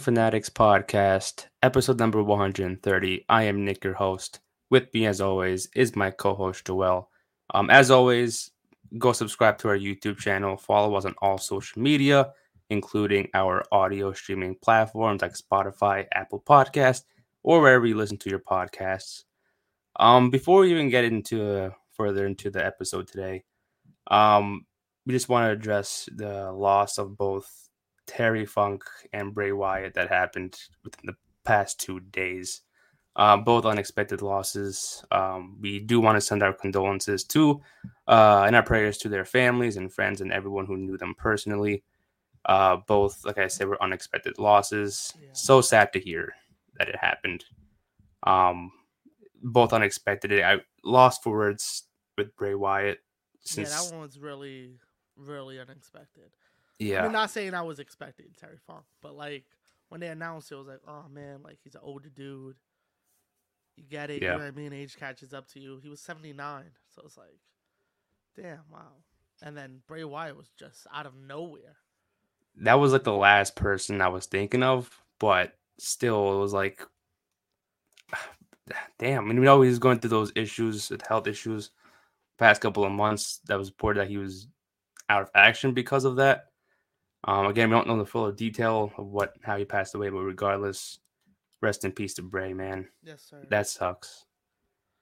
Ring Fanatics podcast, episode number 130. I am Nick, your host. With me, as always, is my co host, Joel. Um, as always, go subscribe to our YouTube channel, follow us on all social media, including our audio streaming platforms like Spotify, Apple Podcast, or wherever you listen to your podcasts. Um, before we even get into uh, further into the episode today, um, we just want to address the loss of both Terry Funk and Bray Wyatt that happened within the past two days. Um, both unexpected losses. Um, we do want to send our condolences to uh, and our prayers to their families and friends and everyone who knew them personally. Uh, both, like I said, were unexpected losses. Yeah. So sad to hear that it happened. Um, both unexpected. I lost for words with Bray Wyatt. Since... Yeah, that one was really, really unexpected. Yeah. I'm not saying I was expecting Terry Funk, but like when they announced it, it was like, oh man, like he's an older dude. You get it. Yeah. You know what I mean? Age catches up to you. He was 79. So it's like, damn, wow. And then Bray Wyatt was just out of nowhere. That was like the last person I was thinking of, but still, it was like, damn. I mean, we know he's going through those issues, health issues, past couple of months. That was reported that he was out of action because of that. Um, again, we don't know the full detail of what how he passed away, but regardless, rest in peace to Bray, man. Yes, sir. That sucks.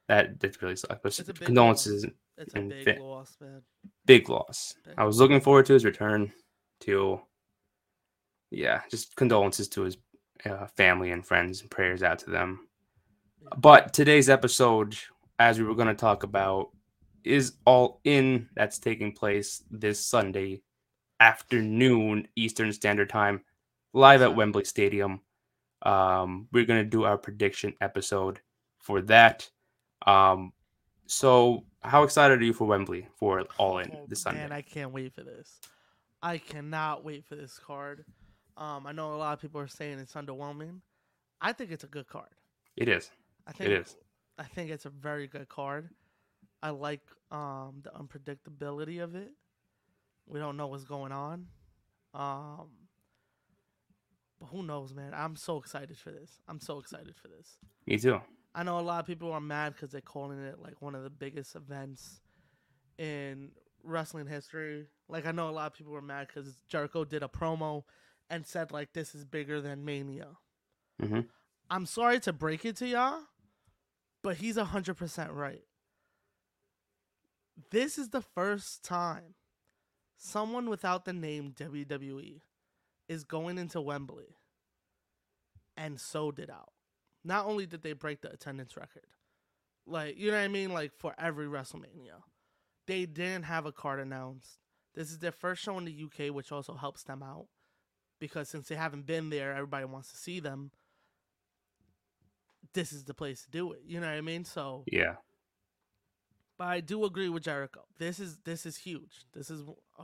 That that really sucks. But condolences. Loss. It's a big loss, man. Big loss. Big I was looking forward to his return. To yeah, just condolences to his uh, family and friends, and prayers out to them. Yeah. But today's episode, as we were going to talk about, is all in that's taking place this Sunday, afternoon Eastern Standard Time, live at Wembley Stadium. Um, we're gonna do our prediction episode for that. Um, so how excited are you for Wembley for All In oh, this Sunday? Man, I can't wait for this. I cannot wait for this card. Um, I know a lot of people are saying it's underwhelming. I think it's a good card. It is. I think it is. I think it's a very good card. I like um, the unpredictability of it. We don't know what's going on. Um, but who knows, man? I'm so excited for this. I'm so excited for this. Me too. I know a lot of people are mad because they're calling it like one of the biggest events in wrestling history. Like I know a lot of people were mad because Jericho did a promo and said like this is bigger than Mania. Mm-hmm. I'm sorry to break it to y'all, but he's hundred percent right. This is the first time someone without the name WWE is going into Wembley and sold it out. Not only did they break the attendance record, like, you know what I mean? Like, for every WrestleMania, they didn't have a card announced. This is their first show in the UK, which also helps them out because since they haven't been there, everybody wants to see them. This is the place to do it. You know what I mean? So, yeah. But I do agree with Jericho. This is this is huge. This is a,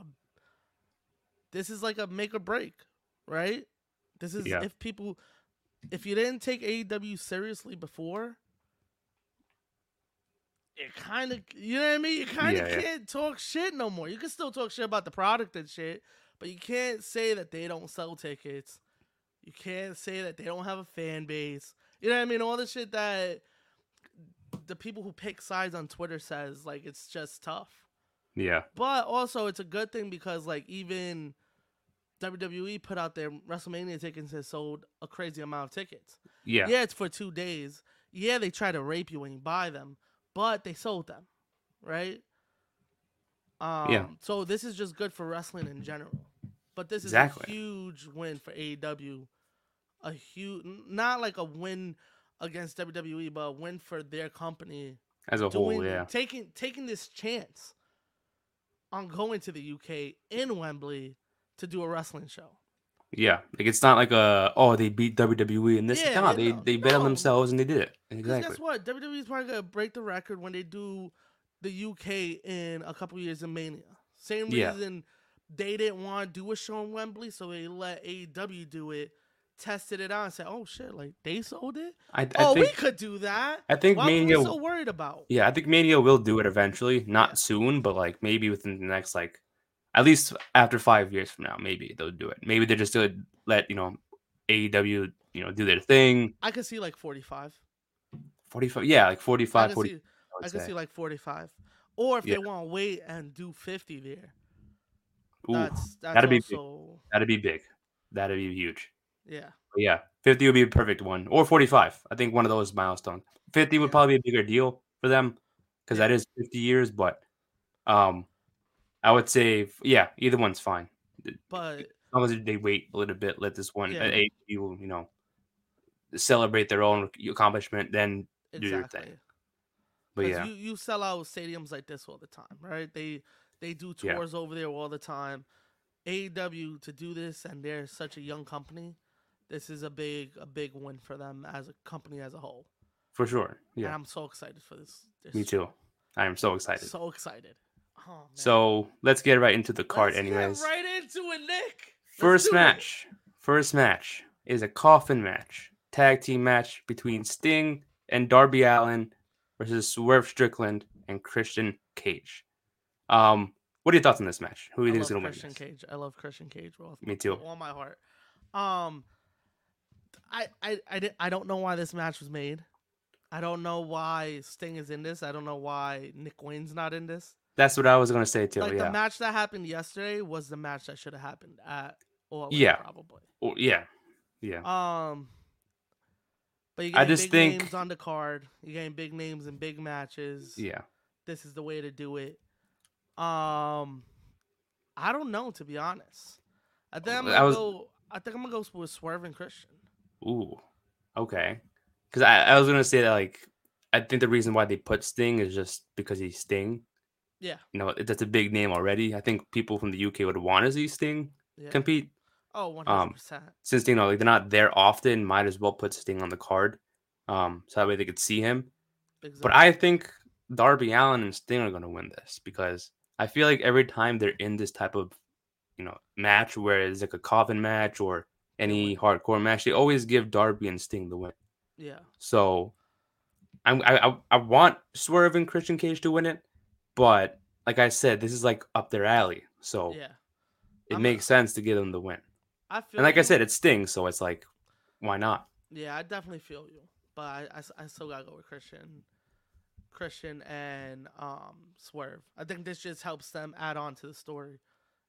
this is like a make or break, right? This is yeah. if people if you didn't take AEW seriously before, it kind of you know what I mean. You kind of yeah, can't yeah. talk shit no more. You can still talk shit about the product and shit, but you can't say that they don't sell tickets. You can't say that they don't have a fan base. You know what I mean? All the shit that the people who pick sides on Twitter says like it's just tough. Yeah. But also it's a good thing because like even WWE put out their WrestleMania tickets and sold a crazy amount of tickets. Yeah. Yeah, it's for two days. Yeah, they try to rape you when you buy them, but they sold them, right? Um, yeah. So this is just good for wrestling in general. But this is exactly. a huge win for AEW. A huge, not like a win against WWE, but a win for their company as a doing, whole. Yeah, taking taking this chance on going to the UK in Wembley to do a wrestling show. Yeah, like it's not like a oh they beat WWE and this. Yeah, nah, they no, they bet no. on themselves and they did it. Exactly. Guess what? WWE is probably gonna break the record when they do the UK in a couple years in Mania. Same reason yeah. they didn't want to do a show in Wembley, so they let AEW do it tested it out and said, "Oh shit, like they sold it. I, I oh, think, we could do that. I think Why Mania. so worried about? Yeah, I think Mania will do it eventually. Not yeah. soon, but like maybe within the next like, at least after five years from now, maybe they'll do it. Maybe they're just gonna let you know AEW, you know, do their thing. I could see like 45. 45, yeah, like 45, I could 40. see, I I could see like 45. Or if Yeah. they want to wait and do 50 there, Ooh, that's that's that'd be big. that'd be big. That'd be huge. Yeah. But yeah, 50 would be a perfect one, or 45. I think one of those milestones. 50 would probably be a bigger deal for them because Yeah. that is 50 years. But um, I would say, yeah, either one's fine. But As long as they wait a little bit, let this one, Yeah. uh, AEW, you know, celebrate their own accomplishment, then do their exactly. thing. But yeah, you, you sell out stadiums like this all the time, right? They they do Yeah. tours over there all the time. AEW to do this, and they're such a young company. This is a big a big win for them as a company as a whole. for sure. And Yeah, I'm so excited for this. this me too. I am so excited. So excited. Oh. So let's get right into the card, Let's get anyways. right into it, Nick. Let's First do it. match. First match is a coffin match. Tag team match between Sting and Darby Allin versus Swerve Strickland and Christian Cage. Um, what are your thoughts on this match? Who do you I think is gonna win? Christian? Cage. I love Christian Cage. With Me too. all my heart. Um, I I I, I don't know why this match was made. I don't know why Sting is in this. I don't know why Nick Wayne's not in this. That's what I was gonna say too. like yeah. the match that happened yesterday was the match that should have happened at Yeah. probably. Yeah. Yeah. Um, but you I just big think- names on the card. You're getting big names in big matches. Yeah. This is the way to do it. Um, I don't know to be honest. I think I'm gonna was- go. I think I'm gonna go with Swerve and Christian. Ooh. Okay. Because I, I was gonna say that like I think the reason why they put Sting is just because he's Sting. Yeah. You know, that's a big name already. I think people from the UK would want to see Sting Yeah. compete. oh, one um, hundred percent. since you know like they're not there often, might as well put Sting on the card, um, so that way they could see him. But I think Darby Allin and Sting are going to win this because I feel like every time they're in this type of you know match where it's like a coffin match or any hardcore match, they always give Darby and Sting the win. Yeah. So I'm, I I I want Swerve and Christian Cage to win it, but like I said, this is like up their alley, so Yeah. it I'm- makes sense to give them the win. I feel. And like I said, it's Sting, so it's like, why not? Yeah, I definitely feel you, but I I still gotta go with Christian, Christian and um Swerve. I think this just helps them add on to the story,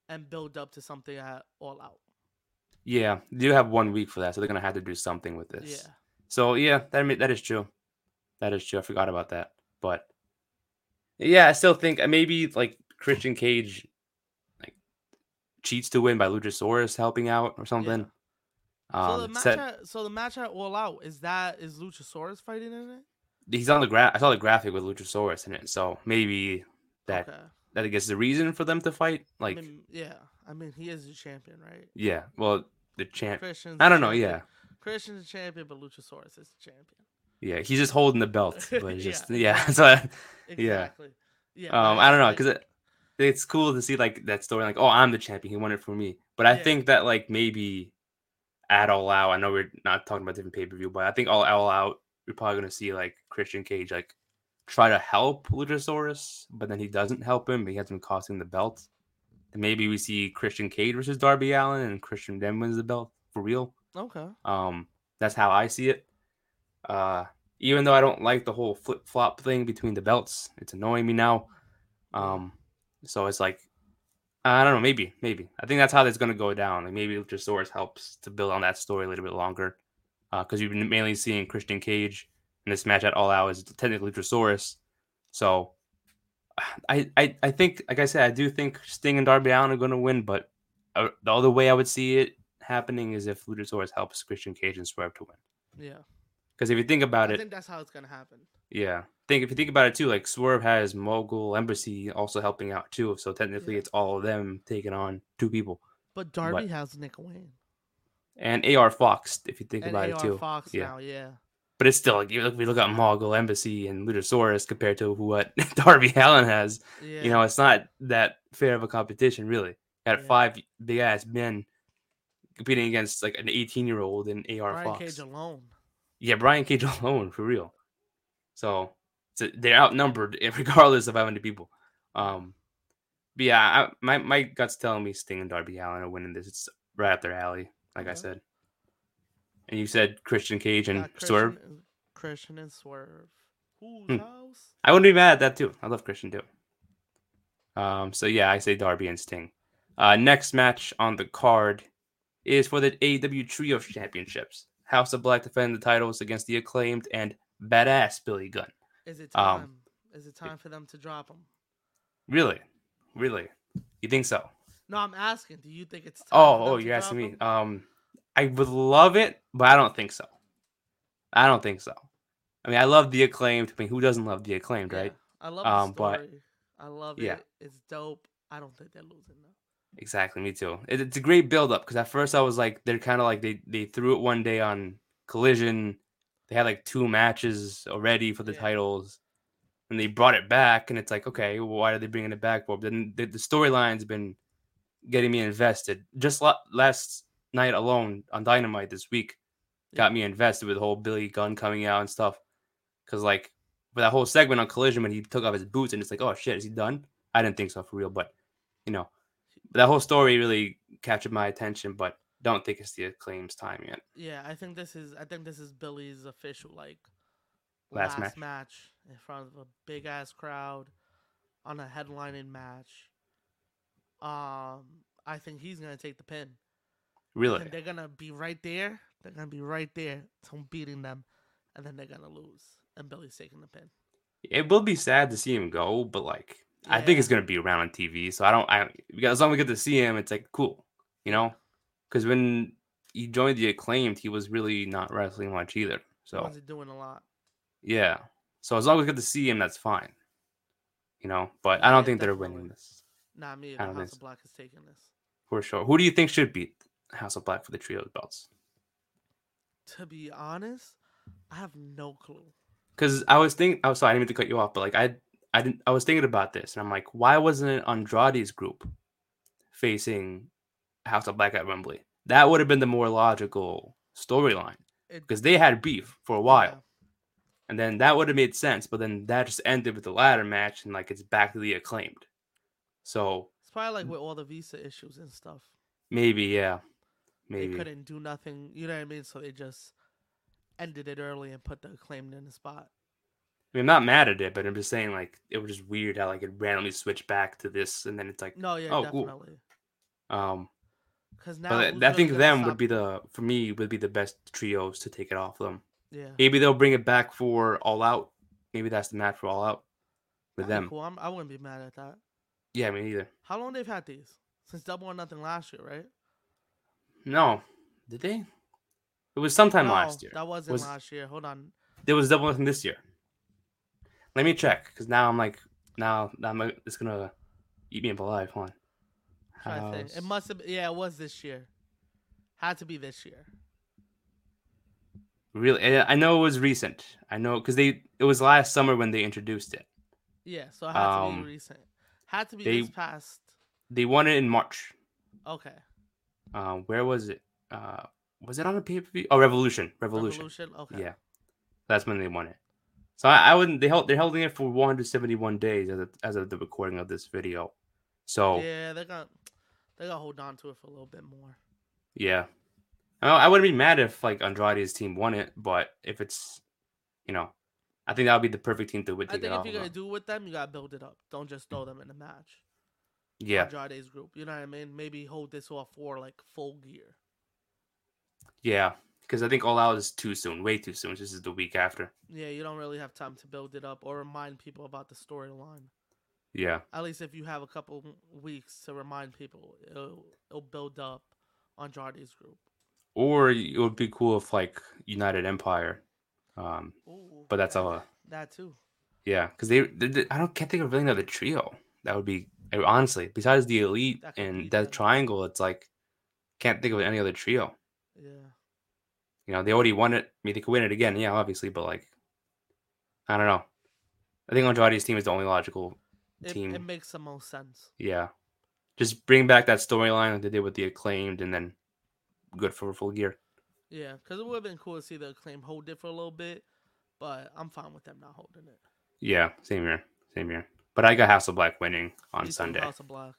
and build up to something at all out. Yeah, they do have one week for that, so they're gonna have to do something with this. Yeah, So yeah, that that is true. That is true. I forgot about that, but yeah, I still think uh, maybe like Christian Cage, like cheats to win by Luchasaurus helping out or something. so the Um, match, set- at, so the match at all out is that is Luchasaurus fighting in it? he's on the graph. I saw the graphic with Luchasaurus in it, so maybe that okay. that I guess the reason for them to fight. Like, I mean, yeah, I mean he is the champion, right? yeah, well, the champ. Christian's I don't know. champion. Yeah, Christian's the champion, but Luchasaurus is the champion. yeah, he's just holding the belt, but Yeah, just yeah. So Exactly. Yeah. um, I don't know because it, it's cool to see like that story. Like, oh, I'm the champion. He won it for me. But I Yeah. think that like maybe at all out. I know we're not talking about different pay per view, but I think all all out. We're probably gonna see like Christian Cage like try to help Luchasaurus, but then he doesn't help him. But he has him costing the belt. And maybe we see Christian Cage versus Darby Allin, and Christian then wins the belt for real. okay. Um, that's how I see it. Uh, even though I don't like the whole flip flop thing between the belts, it's annoying me now. Um, so it's like, I don't know, maybe, maybe. I think that's how that's gonna go down. Like maybe Luchasaurus helps to build on that story a little bit longer, because you've been mainly seeing Christian Cage in this match at All Out is technically Luchasaurus. So, I, I, I think, like I said, I do think Sting and Darby Allin are gonna win, but uh, the other way I would see it happening is if Luchasaurus helps Christian Cage and Swerve to win. Yeah. Because if you think about I it, I think that's how it's gonna happen. yeah, think if you think about it too, like Swerve has Mogul Embassy also helping out too. So technically, Yeah. it's all of them taking on two people But Darby has Nick Wayne and AR Fox. If you think and about AR it too, Fox Yeah. now. Yeah. But it's still like you look, we look at Mogul Embassy and Luchasaurus compared to what Darby Allin has. Yeah. You know, it's not that fair of a competition, really. Got Yeah. five big ass men competing against like an 18 year old and AR Brian Fox. Cage alone. Yeah, Brian Cage alone for real. So, so they're outnumbered regardless of how many people. Um, but yeah, I, my my gut's telling me Sting and Darby Allin are winning this. It's right up their alley, like I said. And you said Christian Cage and Got Christian Swerve. Christian and Swerve. Whose Hmm. house? I wouldn't be mad at that too. I love Christian too. Um, so yeah, I say Darby and Sting. Uh, next match on the card is for the AEW Trio Championships. House of Black defend the titles against the acclaimed and badass Billy Gunn. Is it time? Um, Is it time for them to drop him? Really, really, you think so? No, I'm asking. Do you think it's time? Oh, for them oh, to you're asking drop me. him? Um, I would love it, but I don't think so. I don't think so. I mean, I love the acclaimed. I mean, who doesn't love the acclaimed, Yeah, right? I love Um, the but- I love yeah. it. It's dope. I don't think they're losing though. Exactly, me too. It, it's a great build up because at first I was like, they're kind of like they they threw it one day on Collision. They had like two matches already for the Yeah. titles, and they brought it back, and it's like, okay, well, why are they bringing it back for? But then the, the storyline's been getting me invested. Just la- last night alone on Dynamite this week got me invested with the whole Billy Gunn coming out and stuff. Because like for that whole segment on Collision when he took off his boots and it's like, oh shit, is he done? I didn't think so for real, but you know, that whole story really captured my attention. But don't think it's the acclaim's time yet. Yeah, I think this is. I think this is Billy's official like Last last, match. match. in front of a big ass crowd on a headlining match. Um, I think he's gonna take the pin. Really, think they're gonna be right there. They're gonna be right there, to beating them, and then they're gonna lose, and Billy's taking the pin. it will be sad to see him go, but like I think it's gonna be around on TV. So I don't. I because as long as we get to see him, it's like cool, you know. Because when he joined the acclaimed, he was really not wrestling much either. So So wasn't doing a lot. Yeah. So as long as we get to see him, that's fine. You know, but I don't Yeah, think they're winning this Not me. I don't House of Black is taking this. for sure. Who do you think should beat House of Black for the trios belts? To be honest, I have no clue. Because I was thinking, I oh, was sorry, I didn't mean to cut you off, but like I, I didn't, I was thinking about this, and I'm like, why wasn't it Andrade's group facing House of Black at Wembley? That would have been the more logical storyline because they had beef for a while, yeah. and then that would have made sense. But then that just ended with the ladder match, and like it's back to the acclaimed. So It's probably like with all the visa issues and stuff. maybe, yeah, They couldn't do nothing. You know what I mean? So they just ended it early and put the acclaimed in the spot. I mean, I'm not mad at it, but I'm just saying like it was just weird how like it randomly switched back to this, and then it's like, No, yeah, Oh, cool. definitely. um, Because now but I- who's I really think them stop- would be the for me would be the best trios to take it off them. yeah. Maybe they'll bring it back for All Out. Maybe that's the match for All Out with That'd them. Cool. I'm, I wouldn't be mad at that. Yeah, me neither. How long they've had these? Since Double or Nothing last year, right? No, did they? It was sometime no, last year. That wasn't Was- last year. Hold on. There was double nothing this year. Let me check because now I'm like now now I'm it's gonna eat me up alive. Hold on. To. It must have. Yeah, it was this year. Had to be this year. Really, I know it was recent. I know because they it was last summer when they introduced it. Yeah, so it had to Um, be recent. Had to be they- this past. They won it in March. Okay. Uh, where was it? Uh, was it on a pay per view? Oh, Revolution. Revolution. Revolution. Okay. Yeah, that's when they won it. So I, I wouldn't. They held. They're holding it for 171 days as of, as of the recording of this video. So yeah, Yeah, they're gonna they're gonna hold on to it for a little bit more. I, I wouldn't be mad if like Andrade's team won it, but if it's, you know, I think that would be the perfect team to win. I think if you're gonna do with them, you gotta build it up. Don't just throw them in the match. Yeah, Andrade's group. You know what I mean? Maybe hold this off for like full gear. yeah, because I think All Out is too soon, way too soon. This is the week after. Yeah, you don't really have time to build it up or remind people about the storyline. Yeah, At least if you have a couple weeks to remind people, it'll, it'll build up Andrade's group. or it would be cool if like United Empire, um, Ooh, but that's that, all. that too. Yeah, because they, they, they- I don't can't think of really another trio that would be honestly besides the elite That and Death. Triangle. It's like can't think of any other trio. Yeah. You know, they already won it. I mean, they could win it again, yeah, obviously, but like, I don't know. I think Andrade's team is the only logical. It, Team. it makes the most sense. Yeah, just bring back that storyline like they did with the acclaimed, and then good for full gear. Yeah, because it would have been cool to see the acclaim hold it for a little bit, but I'm fine with them not holding it. Yeah, same here, same here. But I got Black winning on Sunday. Of Black.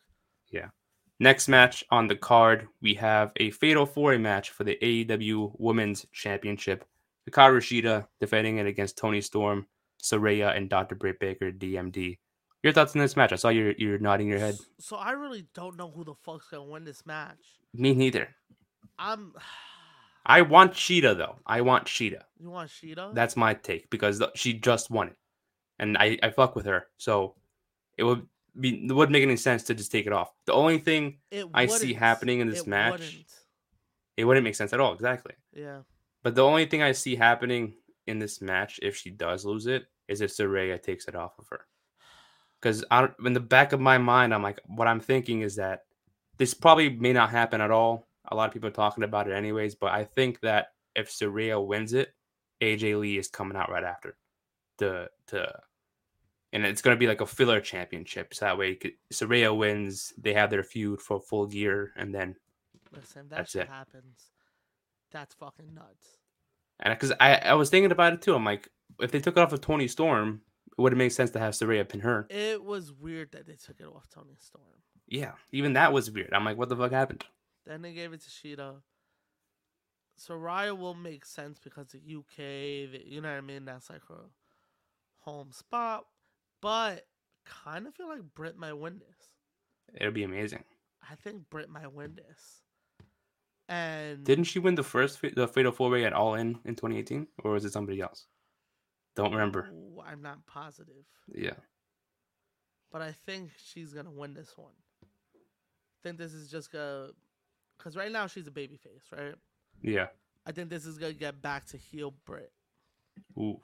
Next match on the card, we have a Fatal Four Way match for the AEW Women's Championship. Hikaru Shida defending it against Toni Storm, Saraya, and Dr. Britt Baker, DMD. Your thoughts on this match? I saw you're you're nodding your head. So I really don't know who the fuck's gonna win this match. Me neither. I'm. I want Shida though. I want Shida. You want Shida? That's my take because she just won it, and I I fuck with her. So it would be it wouldn't make any sense to just take it off. The only thing It I see happening in this It match- wouldn't. it wouldn't make sense at all. Exactly. Yeah. But the only thing I see happening in this match, if she does lose it, is if Saraya takes it off of her. Because I, in the back of my mind, I'm like, what I'm thinking is that this probably may not happen at all. A lot of people are talking about it anyways, but I think that if Saraya wins it, AJ Lee is coming out right after the to, and it's gonna be like a filler championship. So that way, Saraya wins, they have their feud for full year, and then Listen, that That's it. happens. That's fucking nuts. And because I, I was thinking about it too. I'm like, if they took it off of Toni Storm, it would have made sense to have Saraya pin her. It was weird that they took it off Toni Storm. Yeah, even that was weird. I'm like, what the fuck happened? Then they gave it to Shida. Soraya will make sense because the UK, the, you know what I mean? That's like her home spot. But kind of feel like Britt might win this. It'll be amazing. I think Britt might win this. And Didn't she win the first the Fatal Four Way at All In in 2018, or was it somebody else? Don't remember. I'm not positive, Yeah, but I think she's gonna win this one. I think this is just gonna, cause right now she's a baby face, right? yeah. I think this is gonna get back to heel Britt. Ooh.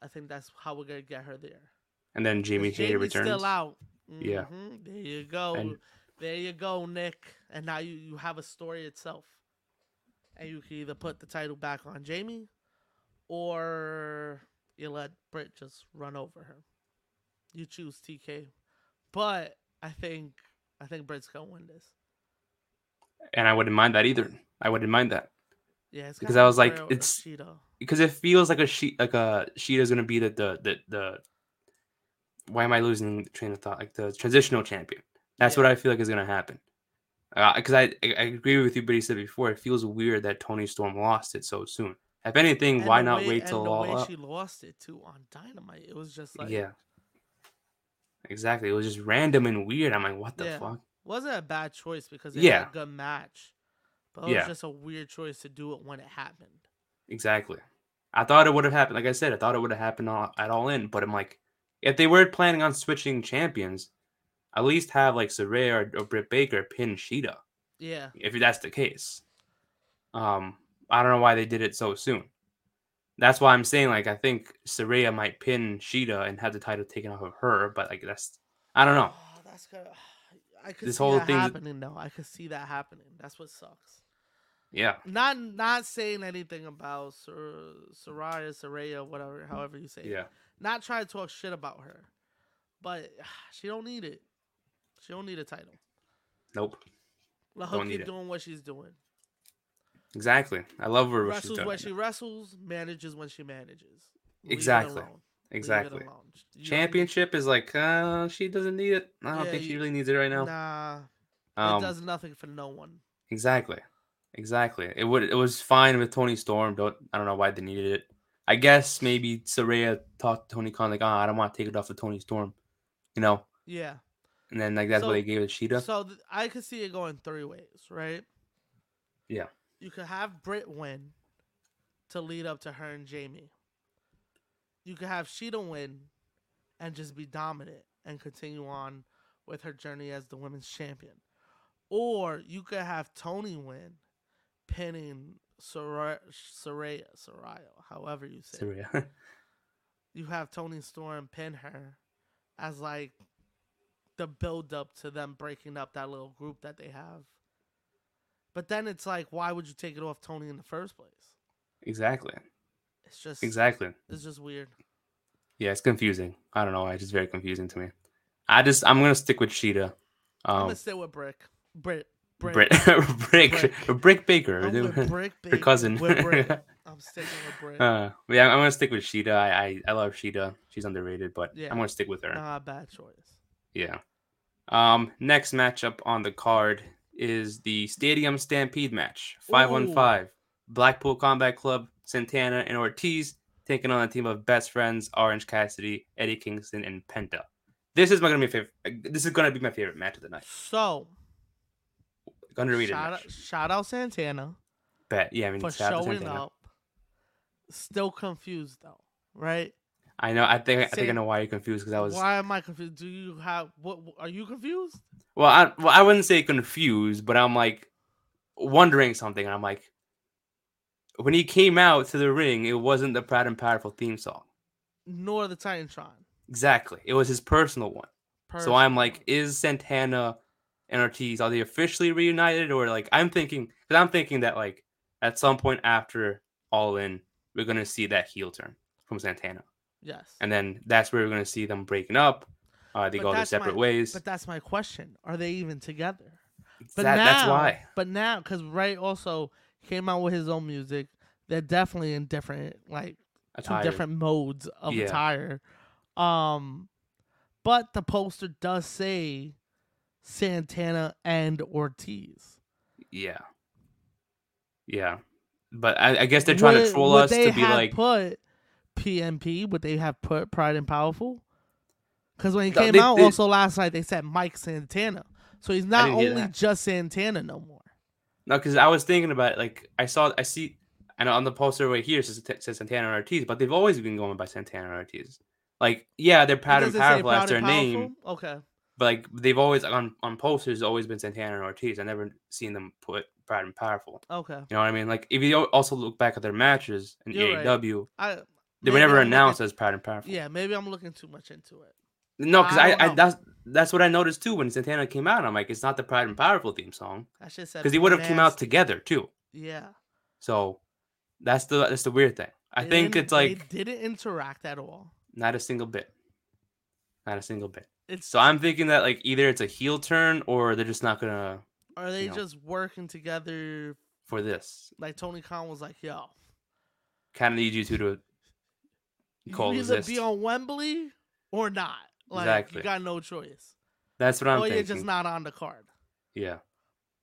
I think that's how we're gonna get her there. And then Jamie Jamie's returns. still out. Yeah. Mhm, There you go. And- there you go, Nick. And now you, you have a story itself. And you can either put the title back on Jamie or you let Britt just run over her. You choose TK. But I think I think Britt's gonna win this. And I wouldn't mind that either. I wouldn't mind that Yeah, it's Because I was like, it's- because it feels like a she like a Shida's gonna be the the the, the why am I losing the train of thought? Like the transitional champion. That's Yeah. what I feel like is gonna happen. Uh, because I, I I agree with you, but he said before it feels weird that Toni Storm lost it so soon. If anything, And why not way- wait till all up? she lost it too on Dynamite. It was just like yeah, exactly. It was just random and weird. I'm like, what the Yeah. fuck? wasn't a bad choice because it Yeah. had a good match. But it Yeah. was just a weird choice to do it when it happened. Exactly. I thought it would have happened. Like I said, I thought it would have happened all, at all in. But I'm like, if they were planning on switching champions, at least have like Saraya or, or Britt Baker pin Shida. Yeah. if that's the case. Um, I don't know why they did it so soon. That's why I'm saying like I think Saraya might pin Shida and have the title taken off of her, but like that's I don't know. Oh, that's gonna. I could This see whole that thing happening though. I could see that happening. That's what sucks. Yeah, Not not saying anything about Sar- Saraya, Saraya, whatever, however you say. it. Not trying to talk shit about her, but she don't need it. She don't need a title. nope, Let her Don't keep doing what she's doing. exactly. I love her. Wrestles when she wrestles, manages when she manages. Leave Exactly. it Exactly. alone. You don't- Championship is like uh she doesn't need it. I don't Yeah, think she you- really needs it right now. Nah, it Um, does nothing for no one. Exactly. Exactly. It would it was fine with Toni Storm. Don't I don't know why they needed it. I guess maybe Saraya talked to Tony Khan like, oh, I don't want to take it off of Toni Storm. You know? Yeah. And then like that's So- what they gave it to Shida. So th- I could see it going three ways, right? Yeah. You could have Britt win to lead up to her and Jamie. You could have Shida win and just be dominant and continue on with her journey as the women's champion. Or you could have Tony win, pinning Soraya, Soraya, Soraya however you say it. You have Toni Storm pin her as like the build up to them breaking up that little group that they have. But then it's like, why would you take it off Tony in the first place? exactly. It's just Exactly. It's just weird. Yeah, it's confusing. I don't know why. It's just very confusing to me. I just I'm gonna stick with Shida. I'm Um gonna stay with Brick. Brick. Brick. Brick Brick Baker. I'm with Brick. Her cousin. With Brick. I'm sticking with Brick. uh, yeah, I'm gonna stick with Shida. I, I I love Shida. She's underrated, but Yeah. I'm gonna stick with her. Not a bad choice. Yeah. Um, next matchup on the card is the Stadium Stampede match. Five on five. Blackpool Combat Club, Santana, and Ortiz taking on a team of best friends, Orange Cassidy, Eddie Kingston, and Penta. This is my gonna be favorite. This is gonna be my favorite match of the night. So Underrated shout out, shout out Santana Bet. Yeah, I mean, for shout out showing up. Still confused though, right? I know. I think. I think I know why you're confused because I was. Why am I confused? Do you have what? Are you confused? Well, I well, I wouldn't say confused, but I'm like wondering something. And I'm like, when he came out to the ring, it wasn't the Proud and Powerful theme song. Nor the Titantron. Exactly. It was his personal one. So I'm like, is Santana Ortiz are they officially reunited or like I'm thinking because I'm thinking that like at some point after All In, we're gonna see that heel turn from Santana, yes. and then that's where we're gonna see them breaking up. Uh, they But go their that's my- separate ways. But that's my question. Are they even together? But That- now, that's why. But now, because Ray also came out with his own music, they're definitely in different like Attire. two different modes of Yeah. attire. Um, but the poster does say Santana and Ortiz. Yeah. Yeah. But I, I guess they're trying to troll us to be like, put PMP. Would they have put Pride and Powerful? Because when he No, came they- out they- also last night, they said Mike Santana. So he's not only just Santana no more. no, because I was thinking about it. Like, I saw, I see, know on the poster right here it says, says Santana and Ortiz, but they've always been going by Santana and Ortiz. Like, yeah, they're proud and Does it say powerful. That's their and name. Okay. But like, they've always, on, on posters, always been Santana and Ortiz. I never seen them put proud and powerful. Okay. You know what I mean? Like, if you also look back at their matches in You're right. AEW, I they were never I'm looking- announced as proud and powerful. Yeah, maybe I'm looking too much into it. No, because I I, I, that's that's what I noticed too when Santana came out. I'm like, it's not the Pride and Powerful theme song I should said because they would have came out together too. Yeah. So that's the that's the weird thing. I They think it's like they didn't interact at all. not a single bit, not a single bit. It's So I'm thinking that like either it's a heel turn or they're just not gonna are they you know. just working together? for this. Like Tony Khan was like, "Yo, Kind of need you two to call you either be on Wembley or not. Like Exactly. you got no choice. That's what I'm or thinking. you're just not on the card." Yeah.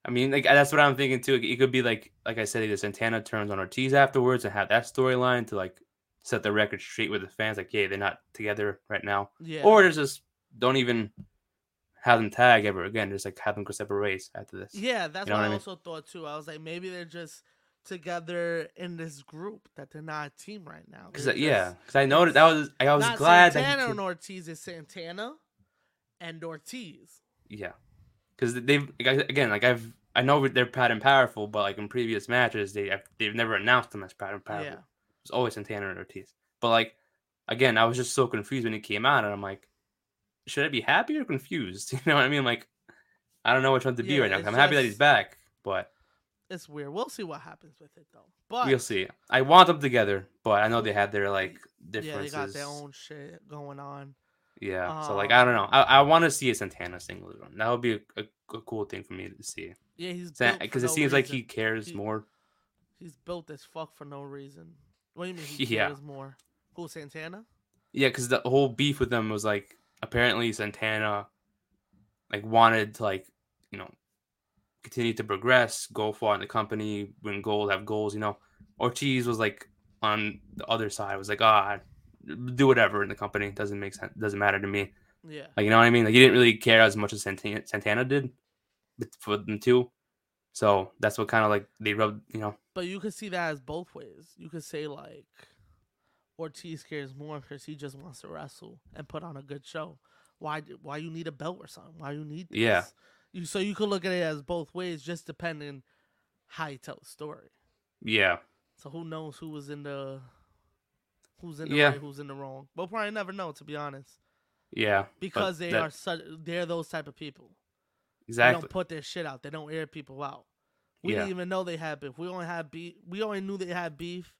I mean, like that's what I'm thinking too. It could be like, like I said, either Santana turns on Ortiz afterwards and have that storyline to like set the record straight with the fans. Like, yeah, they're not together right now, Yeah. or there's just don't even have them tag ever again. Just like have them go separate ways after this. yeah, that's you know what I I mean? also thought too. I was like, maybe they're just together in this group that they're not a team right now. Because They're yeah, because I noticed that was I was glad Santana that and Ortiz is Santana and Ortiz. yeah, because they've again like I've I know they're and powerful, but like in previous matches they have, they've never announced them as and powerful. Yeah. It's always Santana and Ortiz. But like again, I was just so confused when it came out, and I'm like, should I be happy or confused? You know what I mean? Like, I don't know which one to be right now. I'm happy that he's back, but It's weird. We'll see what happens with it though. But we'll see. I want them together, but I know they had their like differences. yeah, they got their own shit going on. Yeah, so like I don't know. Um, I, I want to see a Santana single run. That would be a, a, a cool thing for me to see. Yeah, he's Because it no seems like he cares He- more. He's built as fuck for no reason. What do you mean he Yeah. cares more? Who Santana? Yeah, because the whole beef with them was like apparently Santana like wanted to like you know continue to progress, go far in the company, win gold, have goals. You know, Ortiz was like on the other side, was like ah, do whatever in the company doesn't make sense, doesn't matter to me. Yeah. Like you know what I mean? Like he didn't really care as much as Santana, Santana did for them too. So that's what kind of like they rubbed, you know. But you could see that as both ways. You could say like Ortiz cares more because he just wants to wrestle and put on a good show. Why? Why you need a belt or something? Why you need? This? Yeah. You so you could look at it as both ways, just depending how you tell the story. Yeah, So who knows who was in the who's in the Yeah. right, who's in the wrong. We'll probably never know, to be honest, yeah. because they that- are such they're those type of people. Exactly. They don't put their shit out. They don't air people out. We Yeah. didn't even know they had beef. We only had beef. We only knew they had beef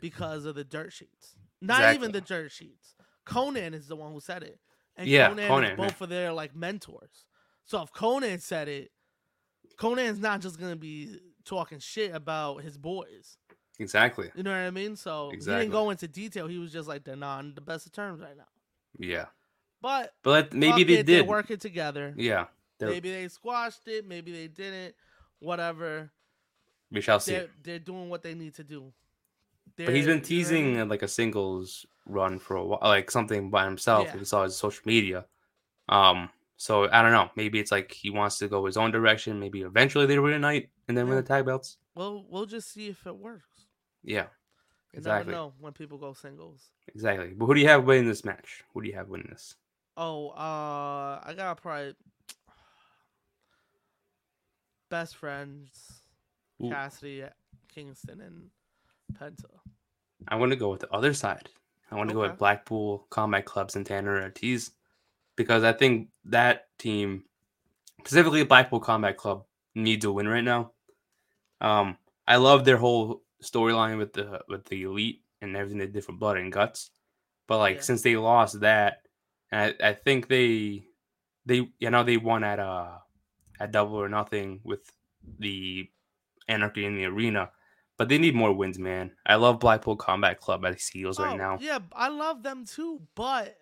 because of the dirt sheets. Not even the dirt sheets. Konnan is the one who said it, and Yeah, Konnan, Konnan, is both of their like mentors. So if Konnan said it, Konnan's not just gonna be talking shit about his boys. Exactly. You know what I mean? So he didn't go into detail. He was just like they're not on the best of terms right now. Yeah. But But maybe they it, did. They're working together. yeah, they're- Maybe they squashed it. Maybe they didn't. Whatever. we shall see. They're they're doing what they need to do. But he's been They're- you know what I mean? teasing uh, like a singles run for a while, like something by himself. Yeah. We saw his social media. Um, so I don't know. Maybe it's like he wants to go his own direction. Maybe eventually they reunite and then win the tag belts. We'll we'll just see if it works. Yeah, You Exactly. never know when people go singles. exactly. But who do you have winning this match? Who do you have winning this? Oh, uh, I got probably best friends Ooh. Cassidy, Kingston, and Penta. I want to go with the other side. I want to go with Blackpool Combat Club Santana Ortiz because I think that team, specifically Blackpool Combat Club, needs a win right now. Um, I love their whole storyline with the with the elite and everything they did for Blood and Guts, but like Yeah. since they lost that, and I, I think they they you know they won at uh at Double or Nothing with the Anarchy in the arena. But they need more wins, man. I love Blackpool Combat Club heels right Oh, now. Yeah, I love them too, but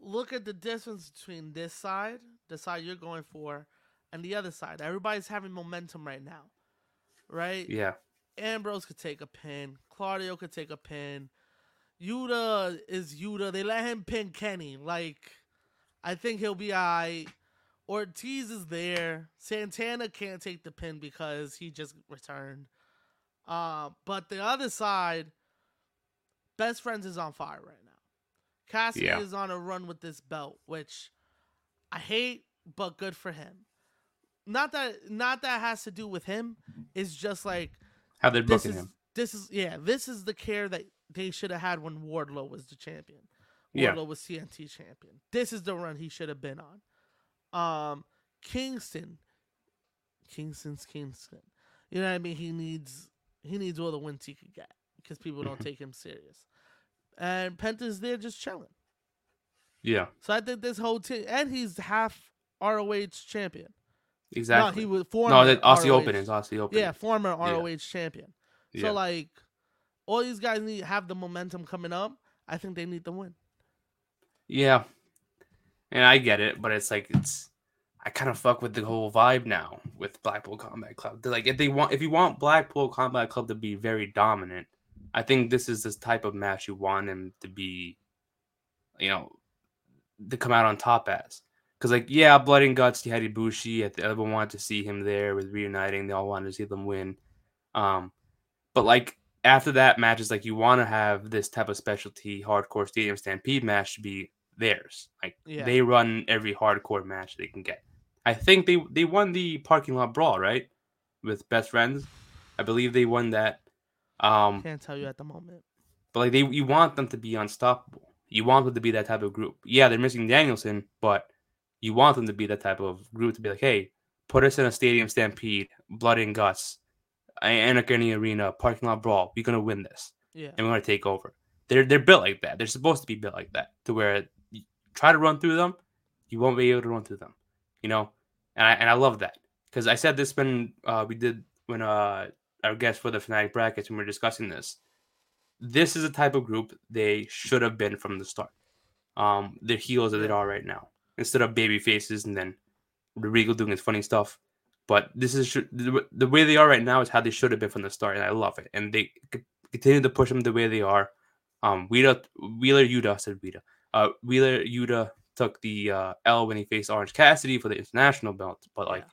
look at the difference between this side, the side you're going for, and the other side. Everybody's having momentum right now. Right? Yeah. Ambrose could take a pin. Claudio could take a pin. Yuta is Yuta. They let him pin Kenny. Like, I think he'll be alright. Ortiz is there. Santana can't take the pin because he just returned. Uh, but the other side, Best Friends is on fire right now. Cassidy Yeah. is on a run with this belt, which I hate, but good for him. Not that not that has to do with him. It's just like How they're booking is him. this is yeah, this is the care that they should have had when Wardlow was the champion. Yeah. Wardlow was TNT champion. This is the run he should have been on. Um Kingston. Kingston's Kingston. You know what I mean? He needs he needs all the wins he could get because people don't Mhm. take him serious. And Penta's there just chilling. Yeah. So I think this whole team and he's half ROH champion. Exactly. No, he was former no, that Aussie ROH. Open is Aussie Open. Yeah, former Yeah. ROH champion. So Yeah. like, all these guys need have the momentum coming up. I think they need to win. Yeah. And I get it, but it's like it's I kind of fuck with the whole vibe now with Blackpool Combat Club. They're like if they want if you want Blackpool Combat Club to be very dominant, I think this is this type of match you want them to be you know to come out on top as. Cause like yeah, Blood and Guts, you had Ibushi, everyone wanted to see him there with reuniting. They all wanted to see them win. Um, but like after that match, it's like you want to have this type of specialty hardcore stadium stampede match to be theirs. Like Yeah. they run every hardcore match they can get. I think they they won the parking lot brawl right with best friends. I believe they won that. Um, Can't tell you at the moment. but like they, you want them to be unstoppable. You want them to be that type of group. Yeah, they're missing Danielson, but you want them to be that type of group to be like, hey, put us in a stadium stampede, blood and guts, Anarchy arena, parking lot brawl. We're gonna win this, Yeah. and we're gonna take over. They're they're built like that. They're supposed to be built like that, to where you try to run through them, you won't be able to run through them. You know, and I and I love that because I said this when uh, we did when uh, our guest for the Fanatic brackets when we were discussing this this is a type of group they should have been from the start. Um, they're heels that they are right now, instead of baby faces and then Regal doing his funny stuff. But this is the, the way they are right now is how they should have been from the start, and I love it. And they continue to push them the way they are. Um, Wheeler, Wheeler Yuta said Wheeler, uh, Wheeler Yuta took the uh, L when he faced Orange Cassidy for the international belt, but like, Yeah.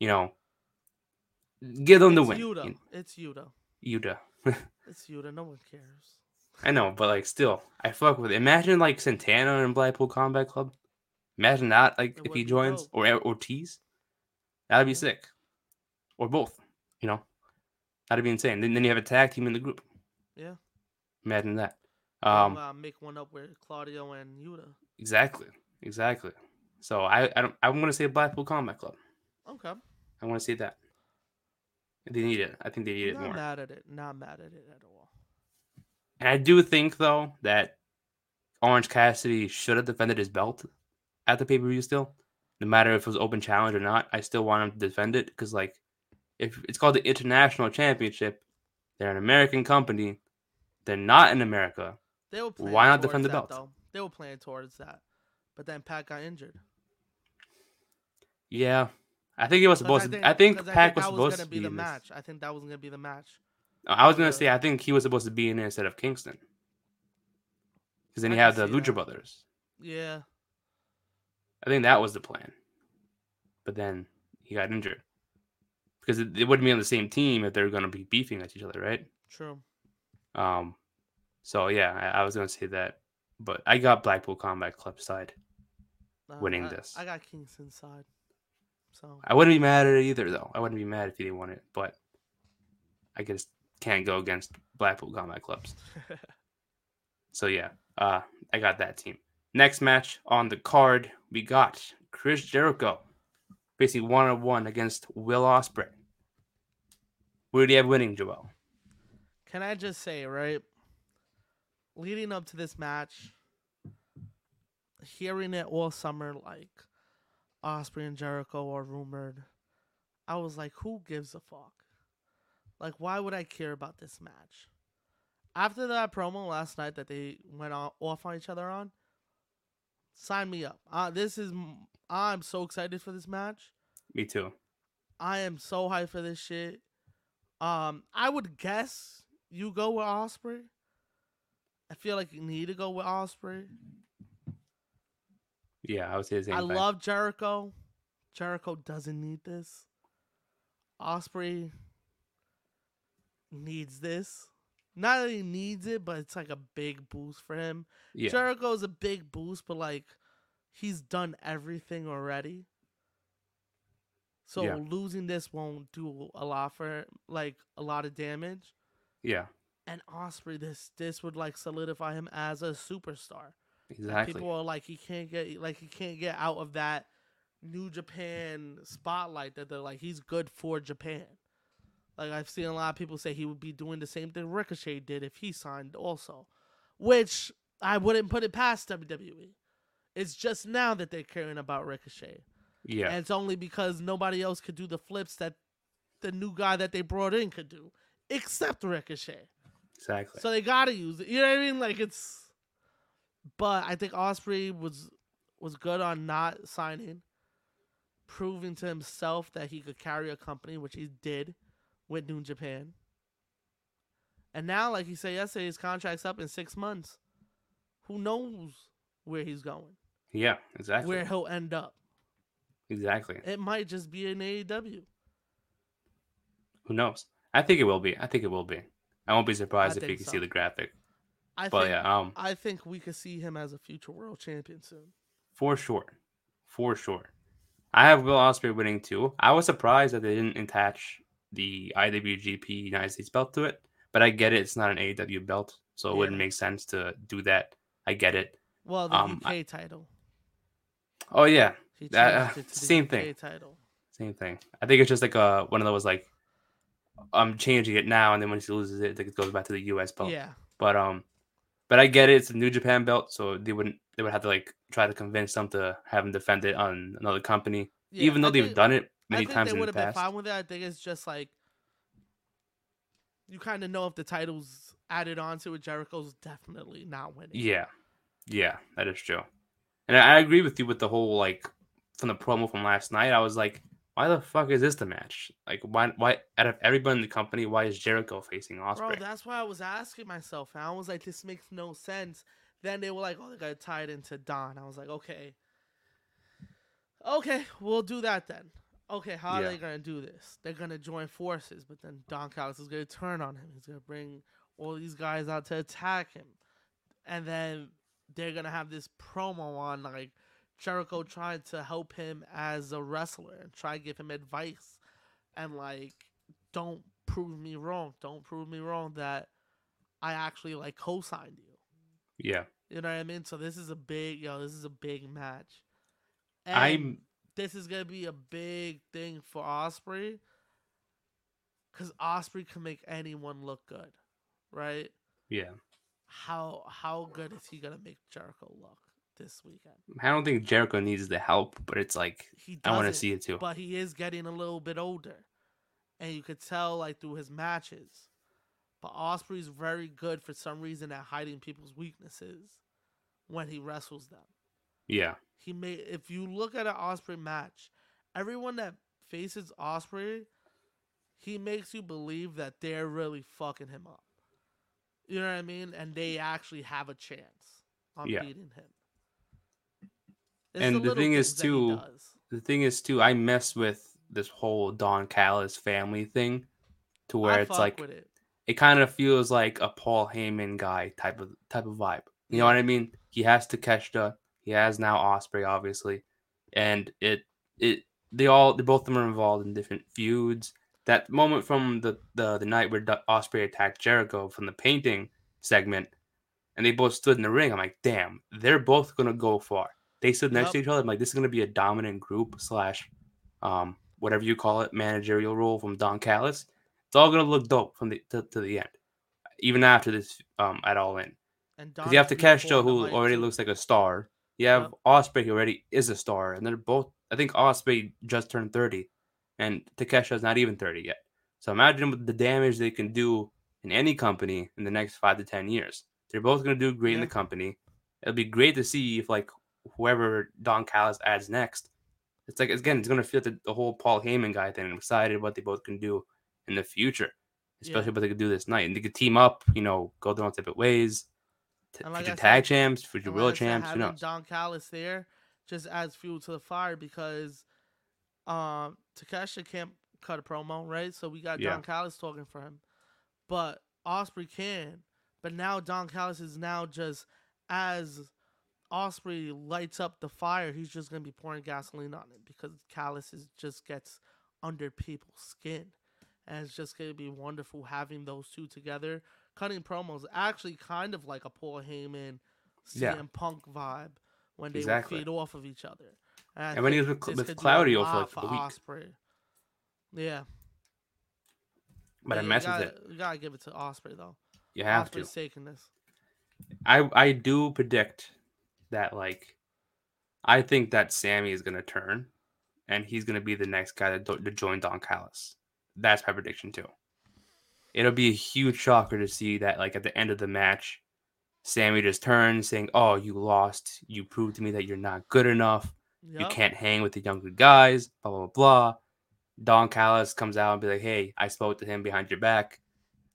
you know, give them the win. Yuta. you- It's Yuta. Yuta. It's Yuta. No one cares. I know, but like still, I fuck with it. Imagine like Santana and Blackpool Combat Club. Imagine that, like It if he joins dope. or or Ortiz, that'd be Yeah. sick, or both. You know, that'd be insane. Then, then you have a tag team in the group. Yeah. Imagine that. Um, Um, uh, make one up with Claudio and Yuta. Exactly, exactly. So I, I don't, I'm gonna say Blackpool Combat Club. Okay. I want to say that. They need it. I think they need it more. Not mad at it. Not mad at it at all. And I do think though that Orange Cassidy should have defended his belt at the pay per view. Still, no matter if it was open challenge or not, I still want him to defend it because, like, if it's called the International Championship, they're an American company. They're not in America. They playing Why not defend the belt? Though. They were playing towards that. but then Pac got injured. Yeah, I think it was supposed to. I think 'cause Pac was that supposed gonna to be the in this. match. I think that was gonna be the match. I was gonna say I think he was supposed to be in there instead of Kingston, because then I you have the Lucha that. Brothers. Yeah, I think that was the plan, but then he got injured because it, it wouldn't be on the same team if they're gonna be beefing at each other, right? true. Um, so yeah, I, I was gonna say that, but I got Blackpool Combat Club side. Uh, Winning I- this. I got Kingston's side. So I wouldn't be mad at it either, though. I wouldn't be mad if he didn't want it, but I just can't go against Blackpool Combat Clubs. So yeah, uh, I got that team. Next match on the card, we got Chris Jericho facing one on one against Will Ospreay. Who do you have winning, Joel? Can I just say, right? Leading up to this match, hearing it all summer, like Ospreay and Jericho are rumored, I was like, who gives a fuck? Like, why would I care about this match? After that promo last night that they went off on each other on, sign me up. Uh, this is, I'm so excited for this match. Me too. I am so hyped for this shit. Um, I would guess you go with Ospreay. I feel like you need to go with Ospreay. Yeah, I would say the same I thing. love Jericho. Jericho doesn't need this. Ospreay needs this. Not that he needs it, but it's like a big boost for him. yeah, Jericho's a big boost, but like he's done everything already. So Yeah. losing this won't do a lot for like a lot of damage. yeah, And Ospreay, this this would like solidify him as a superstar. Exactly. People are like he can't get like he can't get out of that New Japan spotlight that they're like he's good for Japan. Like I've seen a lot of people say he would be doing the same thing Ricochet did if he signed also, which I wouldn't put it past WWE. It's just now that they're caring about Ricochet, yeah, and it's only because nobody else could do the flips that the new guy that they brought in could do, except Ricochet. Exactly. So they gotta use it. You know what I mean? Like it's. But I think Ospreay was was good on not signing, proving to himself that he could carry a company, which he did with New Japan. And now, like he said yesterday, his contract's up in six months. Who knows where he's going, yeah, exactly. where he'll end up? Exactly. It might just be an AEW. Who knows? I think it will be. I think it will be. I won't be surprised I if you can so. see the graphic. I But think. yeah, um, I think we could see him as a future world champion soon. for sure, for sure. I have Will Ospreay winning too. I was surprised that they didn't attach the IWGP United States belt to it, but I get it. It's not an AEW belt, so it wouldn't make sense to do that. I get it. Well, the Um, UK title. Oh yeah, That- uh, it to the same UK thing. title. same thing. I think it's just like a one of those like I'm changing it now, and then when she loses it, it goes back to the US belt. Yeah. But um, but I get it. It's a New Japan belt, so they wouldn't they would have to like try to convince them to have him defend it on another company, yeah. even though I they've think- done it I many think times they in would the have been past. fine with it. I think it's just like you kind of know if the title's added on to it, Jericho's definitely not winning. Yeah, yeah, that is true. And I, I agree with you with the whole like from the promo from last night. I was like, why the fuck is this the match? Like, why why out of everybody in the company, why is Jericho facing Bro, that's why I was asking myself. And I was like, this makes no sense. Then they were like, oh, they got to tie it into Don. I was like, okay. Okay, we'll do that then. Okay, how are Yeah. they to do this? They're to join forces, but then Don Callis is to turn on him. He's to bring all these guys out to attack him. And then they're to have this promo on, like, Jericho tried to help him as a wrestler and try to give him advice. And, like, don't prove me wrong. Don't prove me wrong that I actually like co-signed you. yeah, You know what I mean? So this is a big yo. This is a big match. And I'm this is gonna be a big thing for Ospreay, because Ospreay can make anyone look good, right? yeah. How how good is he gonna make Jericho look this weekend? I don't think Jericho needs the help, but it's like He I want to see it too. but he is getting a little bit older, and you could tell like through his matches. But Ospreay's very good for some reason at hiding people's weaknesses when he wrestles them. Yeah. He made if you look at an Ospreay match, everyone that faces Ospreay, he makes you believe that they're really fucking him up. You know what I mean? And they actually have a chance on Yeah. beating him. It's And the thing is, too. The thing is, too, I mess with this whole Don Callis family thing, to where I it's like it. it kind of feels like a Paul Heyman guy type of type of vibe. You know what I mean? He has Takeshita, he has now Ospreay, obviously, and it it they all they both of them are involved in different feuds. That moment from the the, the night where Ospreay attacked Jericho from the painting segment, and they both stood in the ring. I'm like, damn, they're both gonna go far. They stood next Yep. to each other. I'm like, this is gonna be a dominant group slash, um, whatever you call it, managerial role from Don Callis. It's all gonna look dope from the to, to the end, even after this um at all in. And Because you have Takeshita, who already looks like a star. You have Yep. Ospreay, who already is a star, and they're both. I think Ospreay just turned thirty, and Takesha's not even thirty yet. So imagine the damage they can do in any company in the next five to ten years. They're both going to do great in the company. It'll be great to see if like whoever Don Callis adds next. It's like again, it's going to fit the, the whole Paul Heyman guy thing. I'm excited what they both can do in the future, especially Yeah. what they could do this night, and they could team up. You know, go their own separate ways. T- like future I tag champs, future world like said, champs. Who having knows? Don Callis there just adds fuel to the fire because um Takesha can't cut a promo, right? So we got Yeah. Don Callis talking for him. But Ospreay can. But now Don Callis is now just as Ospreay lights up the fire, he's just gonna be pouring gasoline on it because calluses just gets under people's skin. And it's just gonna be wonderful having those two together. Cutting promos actually kind of like a Paul Heyman CM Yeah. Punk vibe when they Exactly. feed off of each other. I And when he was with with Claudio for, like, a week. Ospreay. Yeah, But I you mess with it. You gotta give it to Ospreay though. You have to. Ospreay's taking this. I I do predict that like I think that Sammy is gonna turn, and he's gonna be the next guy to, to join Don Callis. That's my prediction too. It'll be a huge shocker to see that like at the end of the match, Sammy just turns saying, "Oh, you lost. You proved to me that you're not good enough. You can't hang with the younger guys." Blah blah blah. Don Callis comes out and be like, "Hey, I spoke to him behind your back.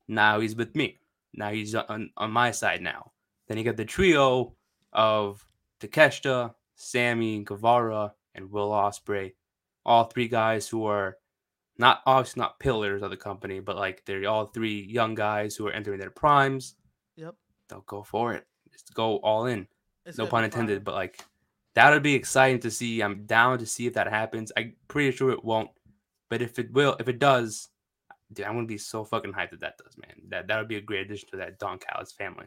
Now he's with me. Now he's on, on my side now." Then you got the trio of Takeshita, Sammy, Guevara, and Will Ospreay. All three guys who are not obviously not pillars of the company, but like they're all three young guys who are entering their primes. Yep. They'll go for it. Just go all in. It's no pun intended, but like that would be exciting to see. I'm down to see if that happens. I'm pretty sure it won't, but if it will, if it does, dude, I'm gonna be so fucking hyped that that does, man. That that would be a great addition to that Don Callis family.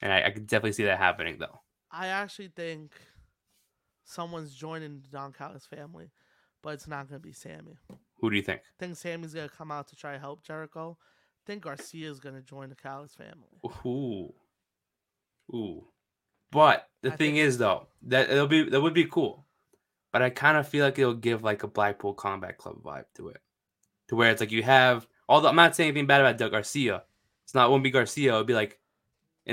And I, I could definitely see that happening though. I actually think someone's joining Don Callis family, but it's not gonna be Sammy. Who do you think? I think Sammy's gonna come out to try to help Jericho. I think Garcia's gonna join the Callis family. Ooh, ooh. But the I thing is though that it'll be that would be cool, but I kind of feel like it'll give like a Blackpool Combat Club vibe to it, to where it's like you have. Although I'm not saying anything bad about Doug Garcia, it's not it won't be Garcia. It'll be like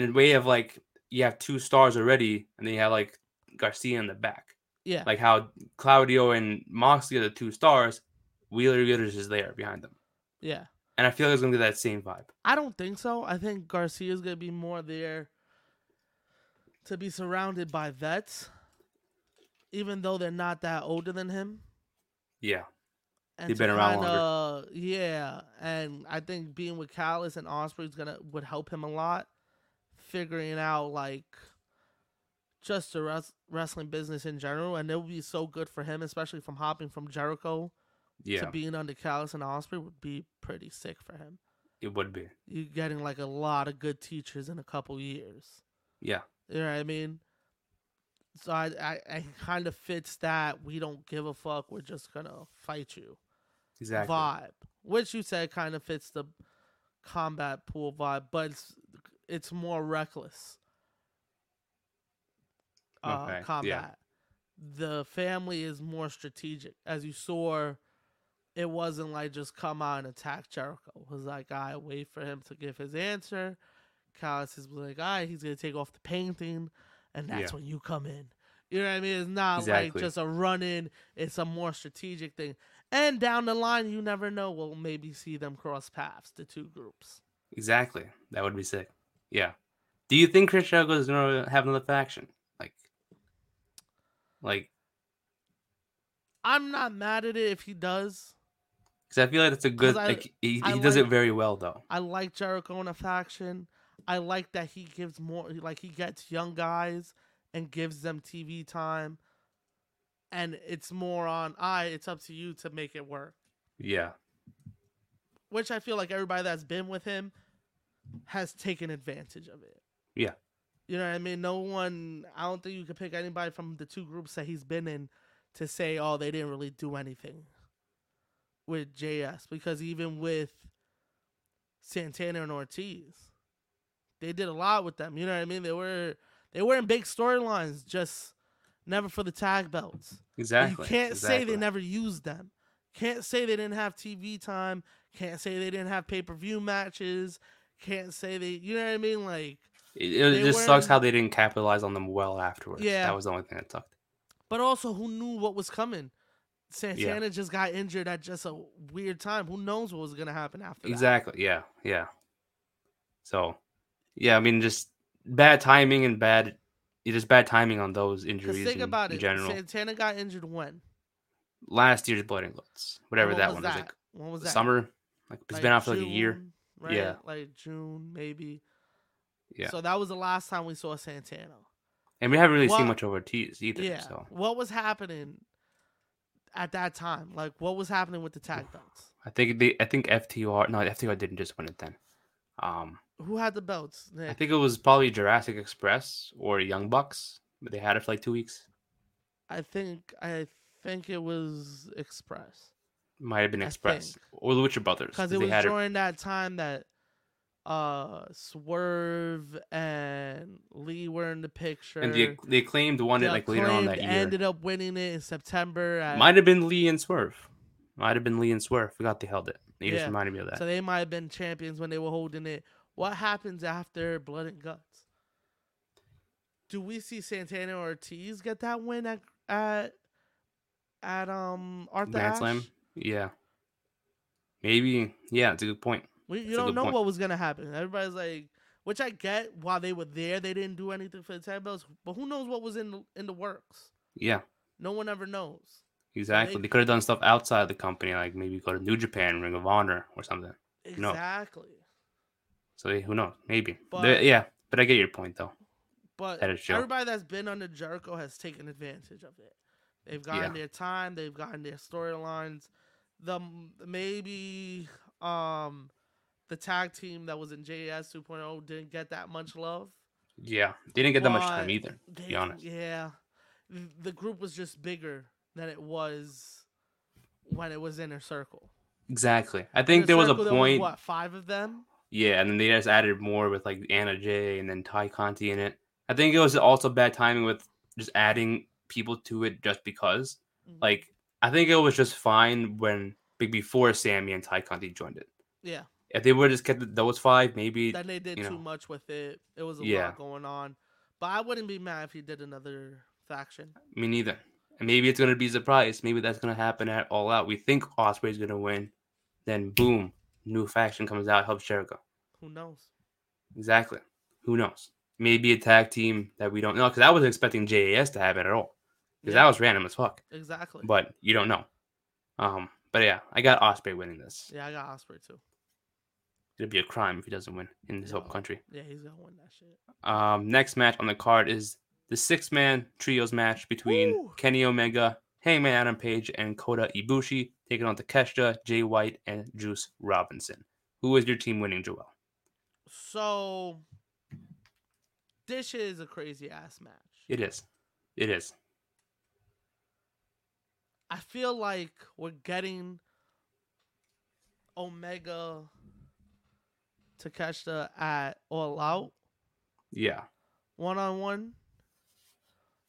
in a way of like you have two stars already, and then you have like Garcia in the back, Yeah. like how Claudio and Moxley are the two stars. Wheeler Wheeler's is there behind them, yeah. and I feel like it's gonna be that same vibe. I don't think so. I think Garcia's gonna be more there to be surrounded by vets, even though they're not that older than him. Yeah, And They've been around kinda- Yeah, and I think being with Callis and Ospreay's gonna would help him a lot, figuring out like just the res- wrestling business in general, and it would be so good for him, especially from hopping from Jericho yeah, to being under Callis and Ospreay would be pretty sick for him. it would be. You're getting like a lot of good teachers in a couple years. Yeah. You know what I mean? So I, I, I kind of fits that we don't give a fuck. We're just gonna fight you Exactly. vibe, which you said kind of fits the combat pool vibe, but it's it's more reckless. Uh, Okay, yeah. combat. The family is more strategic, as you saw. It wasn't like just come out and attack Jericho. It was like I wait for him to give his answer. Callis is like, all right, he's gonna take off the painting, and that's Yeah. when you come in. You know what I mean? It's not Exactly. like just a run in. It's a more strategic thing. And down the line, you never know. We'll maybe see them cross paths, the two groups. Exactly. That would be sick. Yeah. Do you think Chris Jericho is gonna have another faction? Like, like, I'm not mad at it if he does. because I feel like it's a good. I- like, he, he does it very well though. I like Jericho in a faction. I like that he gives more, like he gets young guys and gives them TV time. And it's more on, I, it's up to you to make it work. Yeah. Which I feel like everybody that's been with him has taken advantage of it. Yeah. You know what I mean? No one, I don't think you could pick anybody from the two groups that he's been in to say, oh, they didn't really do anything with JS. Because even with Santana and Ortiz, they did a lot with them. You know what I mean? They were they were in big storylines, just never for the tag belts. Exactly. You can't say they never used them. Can't say they didn't have TV time. Can't say they didn't have pay per view matches. Can't say they, you know what I mean? Like, It, it just sucks how they didn't capitalize on them well afterwards. Yeah. That was the only thing that sucked. but also, who knew what was coming? Santana just got injured at just a weird time. Who knows what was gonna happen after that? Exactly. Yeah. Yeah. So, yeah, I mean, just bad timing and bad, just bad timing on those injuries think in, about in it. general. Santana got injured when? Last year's Blood and Guts, whatever that was one that? was, like when was that? summer. Like it's Like been out for like a year. Right? Yeah. Like June, maybe. Yeah, So that was the last time we saw Santana. and we haven't really what- seen much of Ortiz either. Yeah. So What was happening at that time? Like, what was happening with the tag belts? I think they, I think FTR, no, FTR didn't just win it then. Um, Who had the belts? I think it was probably Jurassic Express or Young Bucks, but they had it for like two weeks. I think I think it was Express Might have been I Express think. or the Lucha Brothers because it was during that time that uh Swerve and Lee were in the picture. and they they claimed won it like later on that year. Ended up winning it in September. At, Might have been Lee and Swerve. Might have been Lee and Swerve. Forgot they held it. You just reminded me of that. so they might have been champions when they were holding it. What happens after Blood and Guts? Do we see Santana Ortiz get that win at at at um Arthur Grand Ashe? Slam? Yeah. Maybe. Yeah, it's a good point. We, you a don't know point. what was gonna happen. Everybody's like, which I get. While they were there, they didn't do anything for the tag belts. But who knows what was in the, in the works? Yeah, No one ever knows. exactly. They- They could have done stuff outside the company, like maybe go to New Japan, Ring of Honor, or something. No. Exactly. So who knows? Maybe. But- yeah, but I get your point though. But That everybody that's been under Jericho has taken advantage of it. They've gotten Yeah. their time. They've gotten their storylines. The maybe um the tag team that was in JS 2.0 didn't get that much love. Yeah, they didn't get that much time either. To they- be honest. Yeah, the group was just bigger than it was when it was inner circle. Exactly. I think there was a point. what five of them? Yeah, and then they just added more with like Anna Jay and then Ty Conti in it. I think it was also bad timing with just adding people to it just because. Mhm. Like, I think it was just fine when before Sammy and Ty Conti joined it. Yeah. If they would have just kept those five, maybe Then they did too know. much with it. It was a Yeah. lot going on. But I wouldn't be mad if he did another faction. me neither. And maybe it's gonna be a surprise. Maybe that's gonna happen at All Out. We think Ospreay's gonna win, then boom, new faction comes out, helps Jericho. Who knows? Exactly. Who knows? Maybe a tag team that we don't know. Because I wasn't expecting JAS to have it at all. Because Yeah, that was random as fuck. exactly. But you don't know. Um. But yeah, I got Ospreay winning this. yeah, I got Ospreay too. It'd be a crime if he doesn't win in this whole No. country. Yeah, he's gonna win that shit. Um. Next match on the card is the six-man trios match between Woo! Kenny Omega, Hangman Adam Page, and Kota Ibushi taking on Takeshita, Jay White, and Juice Robinson. Who is your team winning, Joel? So this is a crazy ass match. It is. It is. I feel like we're getting Omega Takeshita at All Out Yeah. one on one.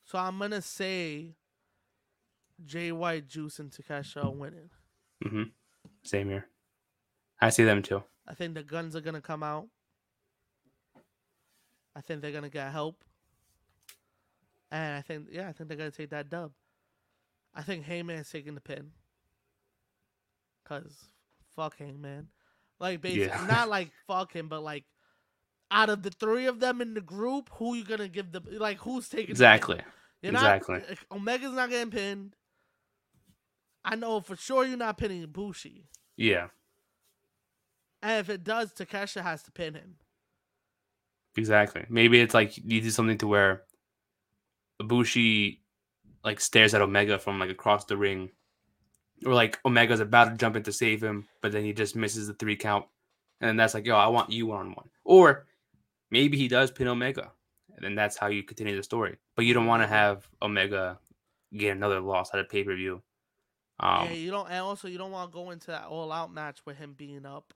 So I'm gonna say Jay White, Juice, and Takeshita are winning. Mm-hmm. Same here. I see them too. I think the guns are gonna come out. I think they're gonna get help. And I think yeah, I think they're gonna take that dub. I think Hangman's taking the pin. Cause fuck Hangman. Like basically Yeah. not like fuck him, but like out of the three of them in the group, who you gonna give the like who's taking the pin? Exactly. You're Exactly. Not, Omega's not getting pinned. I know for sure you're not pinning Bushi. Yeah. And if it does, Takesha has to pin him. Exactly. Maybe it's like you do something to where Ibushi like stares at Omega from like across the ring, or like Omega's about to jump in to save him, but then he just misses the three count, and then that's like, yo, I want you one on one. Or maybe he does pin Omega, and then that's how you continue the story. But you don't want to have Omega get another loss at a pay per view. Um, yeah, you don't, and also you don't want to go into that all out match with him being up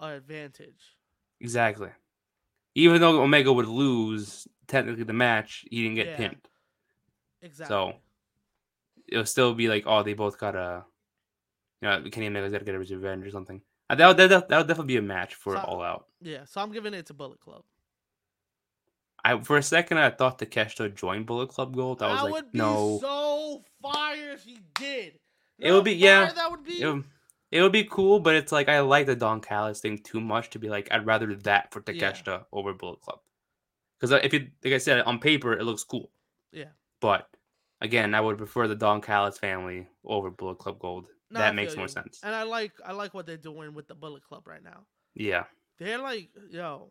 an advantage. Exactly. Even though Omega would lose technically the match, he didn't get Yeah. pinned. Exactly. So it'll still be like, oh, they both got a, you know, Kenny Omega's got to get a revenge or something. Uh, That would that would that would definitely be a match for So- All Out. yeah, so I'm giving it to Bullet Club. I for a second I thought Takeshita joined Bullet Club Gold. I was that like, would be no, so fire if he did. You It would be- yeah, That would be. it would, it would be cool, but it's like I like the Don Callis thing too much to be like I'd rather that for Yeah. Takeshita over Bullet Club. Because if you like I said on paper it looks cool, yeah. But again I would prefer the Don Callis family over Bullet Club Gold. No, that makes more you. sense. And I like I like what they're doing with the Bullet Club right now. Yeah, They're like, yo,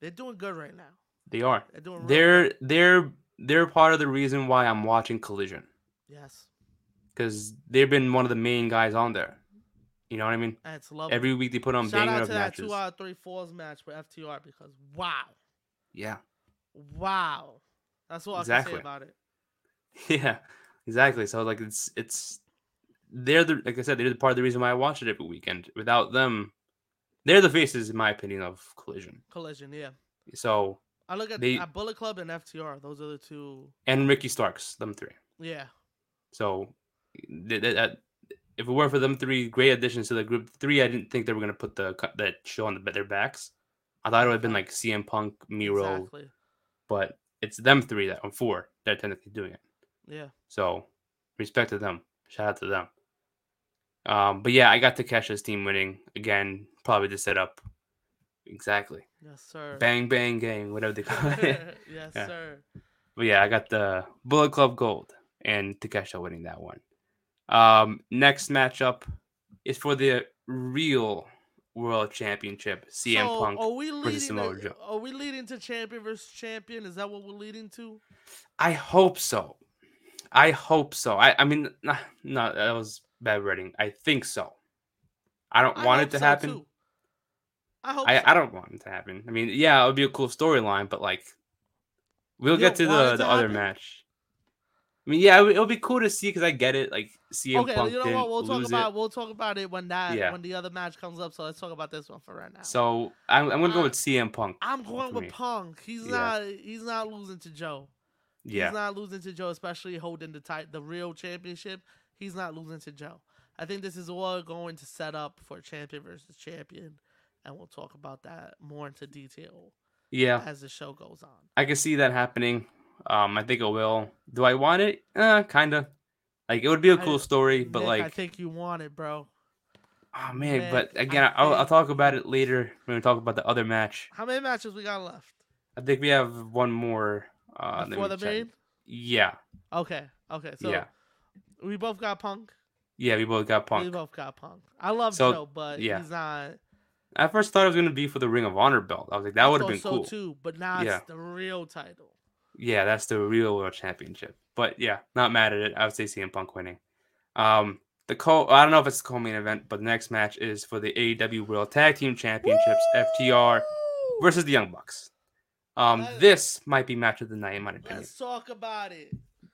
they're doing good right now. they are. They're doing. They're good. they're they're part of the reason why I'm watching Collision yes, because they've been one of the main guys on there. You know what I mean? it's lovely. Every week they put on Shout banger out to that matches. two out of three falls match with FTR because wow, Yeah, wow, that's all I can Exactly. say about it. yeah, exactly. So like it's it's they're the like I said they're the part of the reason why I watch it every weekend. Without them, they're the faces, in my opinion, of Collision. Collision, yeah. So I look at, They- at Bullet Club and FTR. Those are the two. and Ricky Starks, them three. Yeah, So th- th- that if it weren't for them three great additions to the group three, I didn't think they were gonna put the cut- that show on the, their backs. I thought it would have been like CM Punk, Miro, exactly. but it's them three that or four that are technically doing it. Yeah, So respect to them. Shout out to them. Um, but yeah, I got Takesha's team winning again. Probably to set up exactly yes, sir. bang bang gang, whatever they call it. yes, Yeah. sir. But yeah, I got the Bullet Club Gold and Takesha winning that one. Um, next matchup is for the real World Championship. CM so Punk. Are we versus leading? Samoa To, Joe. are we leading to champion versus champion? Is that what we're leading to? I hope so. I hope so. I, I mean, nah, no, that was bad wording. I think so. I don't I want it to so, happen. too. I hope. I, so. I don't want it to happen. I mean, yeah, it would be a cool storyline, but like, we'll You get to the, the to other happen? match. I mean, yeah, it'll be cool to see because I get it. Like, CM Okay, Punk you know what? We'll talk about it. we'll talk about it when that Yeah. when the other match comes up. So let's talk about this one for right now. So I'm, I'm gonna go with CM Punk. I'm going with me. Punk. He's Yeah. not he's not losing to Joe. Yeah, He's not losing to Joe, especially holding the tight the real championship. He's not losing to Joe. I think this is all going to set up for champion versus champion, and we'll talk about that more into detail yeah, as the show goes on. I can see that happening. Um, I think it will. Do I want it? Uh, kind of. Like, it would be a cool story, but Nick, like, I think you want it, bro. oh man. Nick, but again, I'll, I'll talk about it later when we talk about the other match. How many matches we got left I think we have one more. Uh, before the check. main? Yeah, Okay, okay. So yeah, we both got Punk. yeah. We both got Punk. We both got Punk. I love So, Joe, but yeah. he's not. I first thought it was gonna be for the Ring of Honor belt. I was like, that would have been so cool. too, but now Yeah. it's the real title. Yeah, that's the real world championship. But yeah, not mad at it. I would say CM Punk winning. Um, the co I don't know if it's the co-main event, but the next match is for the AEW World Tag Team Championships, FTR versus the Young Bucks. Um, this might be match of the night in my opinion. Let's talk about it.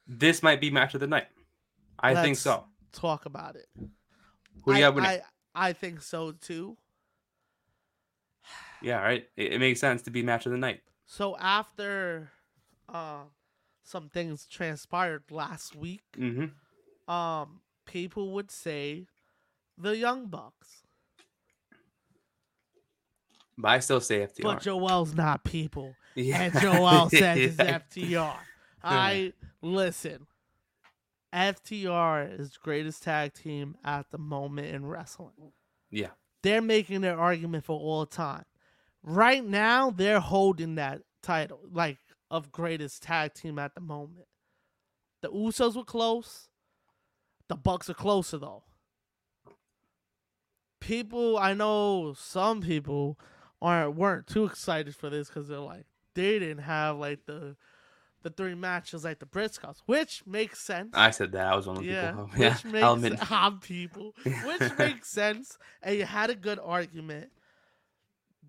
This might be match of the night. I think Let's so. Talk about it. Who do I, you have winning? I, I think so too. Yeah, right. It, it makes sense to be match of the night. So after uh, some things transpired last week, Mm-hmm. um, people would say the Young Bucks. But I still say FTR. But Joel's not people. yeah. And Joel says it's Yeah. FTR. I listen. FTR is greatest tag team at the moment in wrestling. Yeah. They're making their argument for all time. Right now, they're holding that title, like of greatest tag team at the moment. The Usos were close. The Bucks are closer though. People, I know some people aren't weren't too excited for this because they're like they didn't have like the the three matches like the Briscoes, which makes sense. I said that. I was one of the yeah, people. which makes I'll. I'm people, which makes sense, and you had a good argument.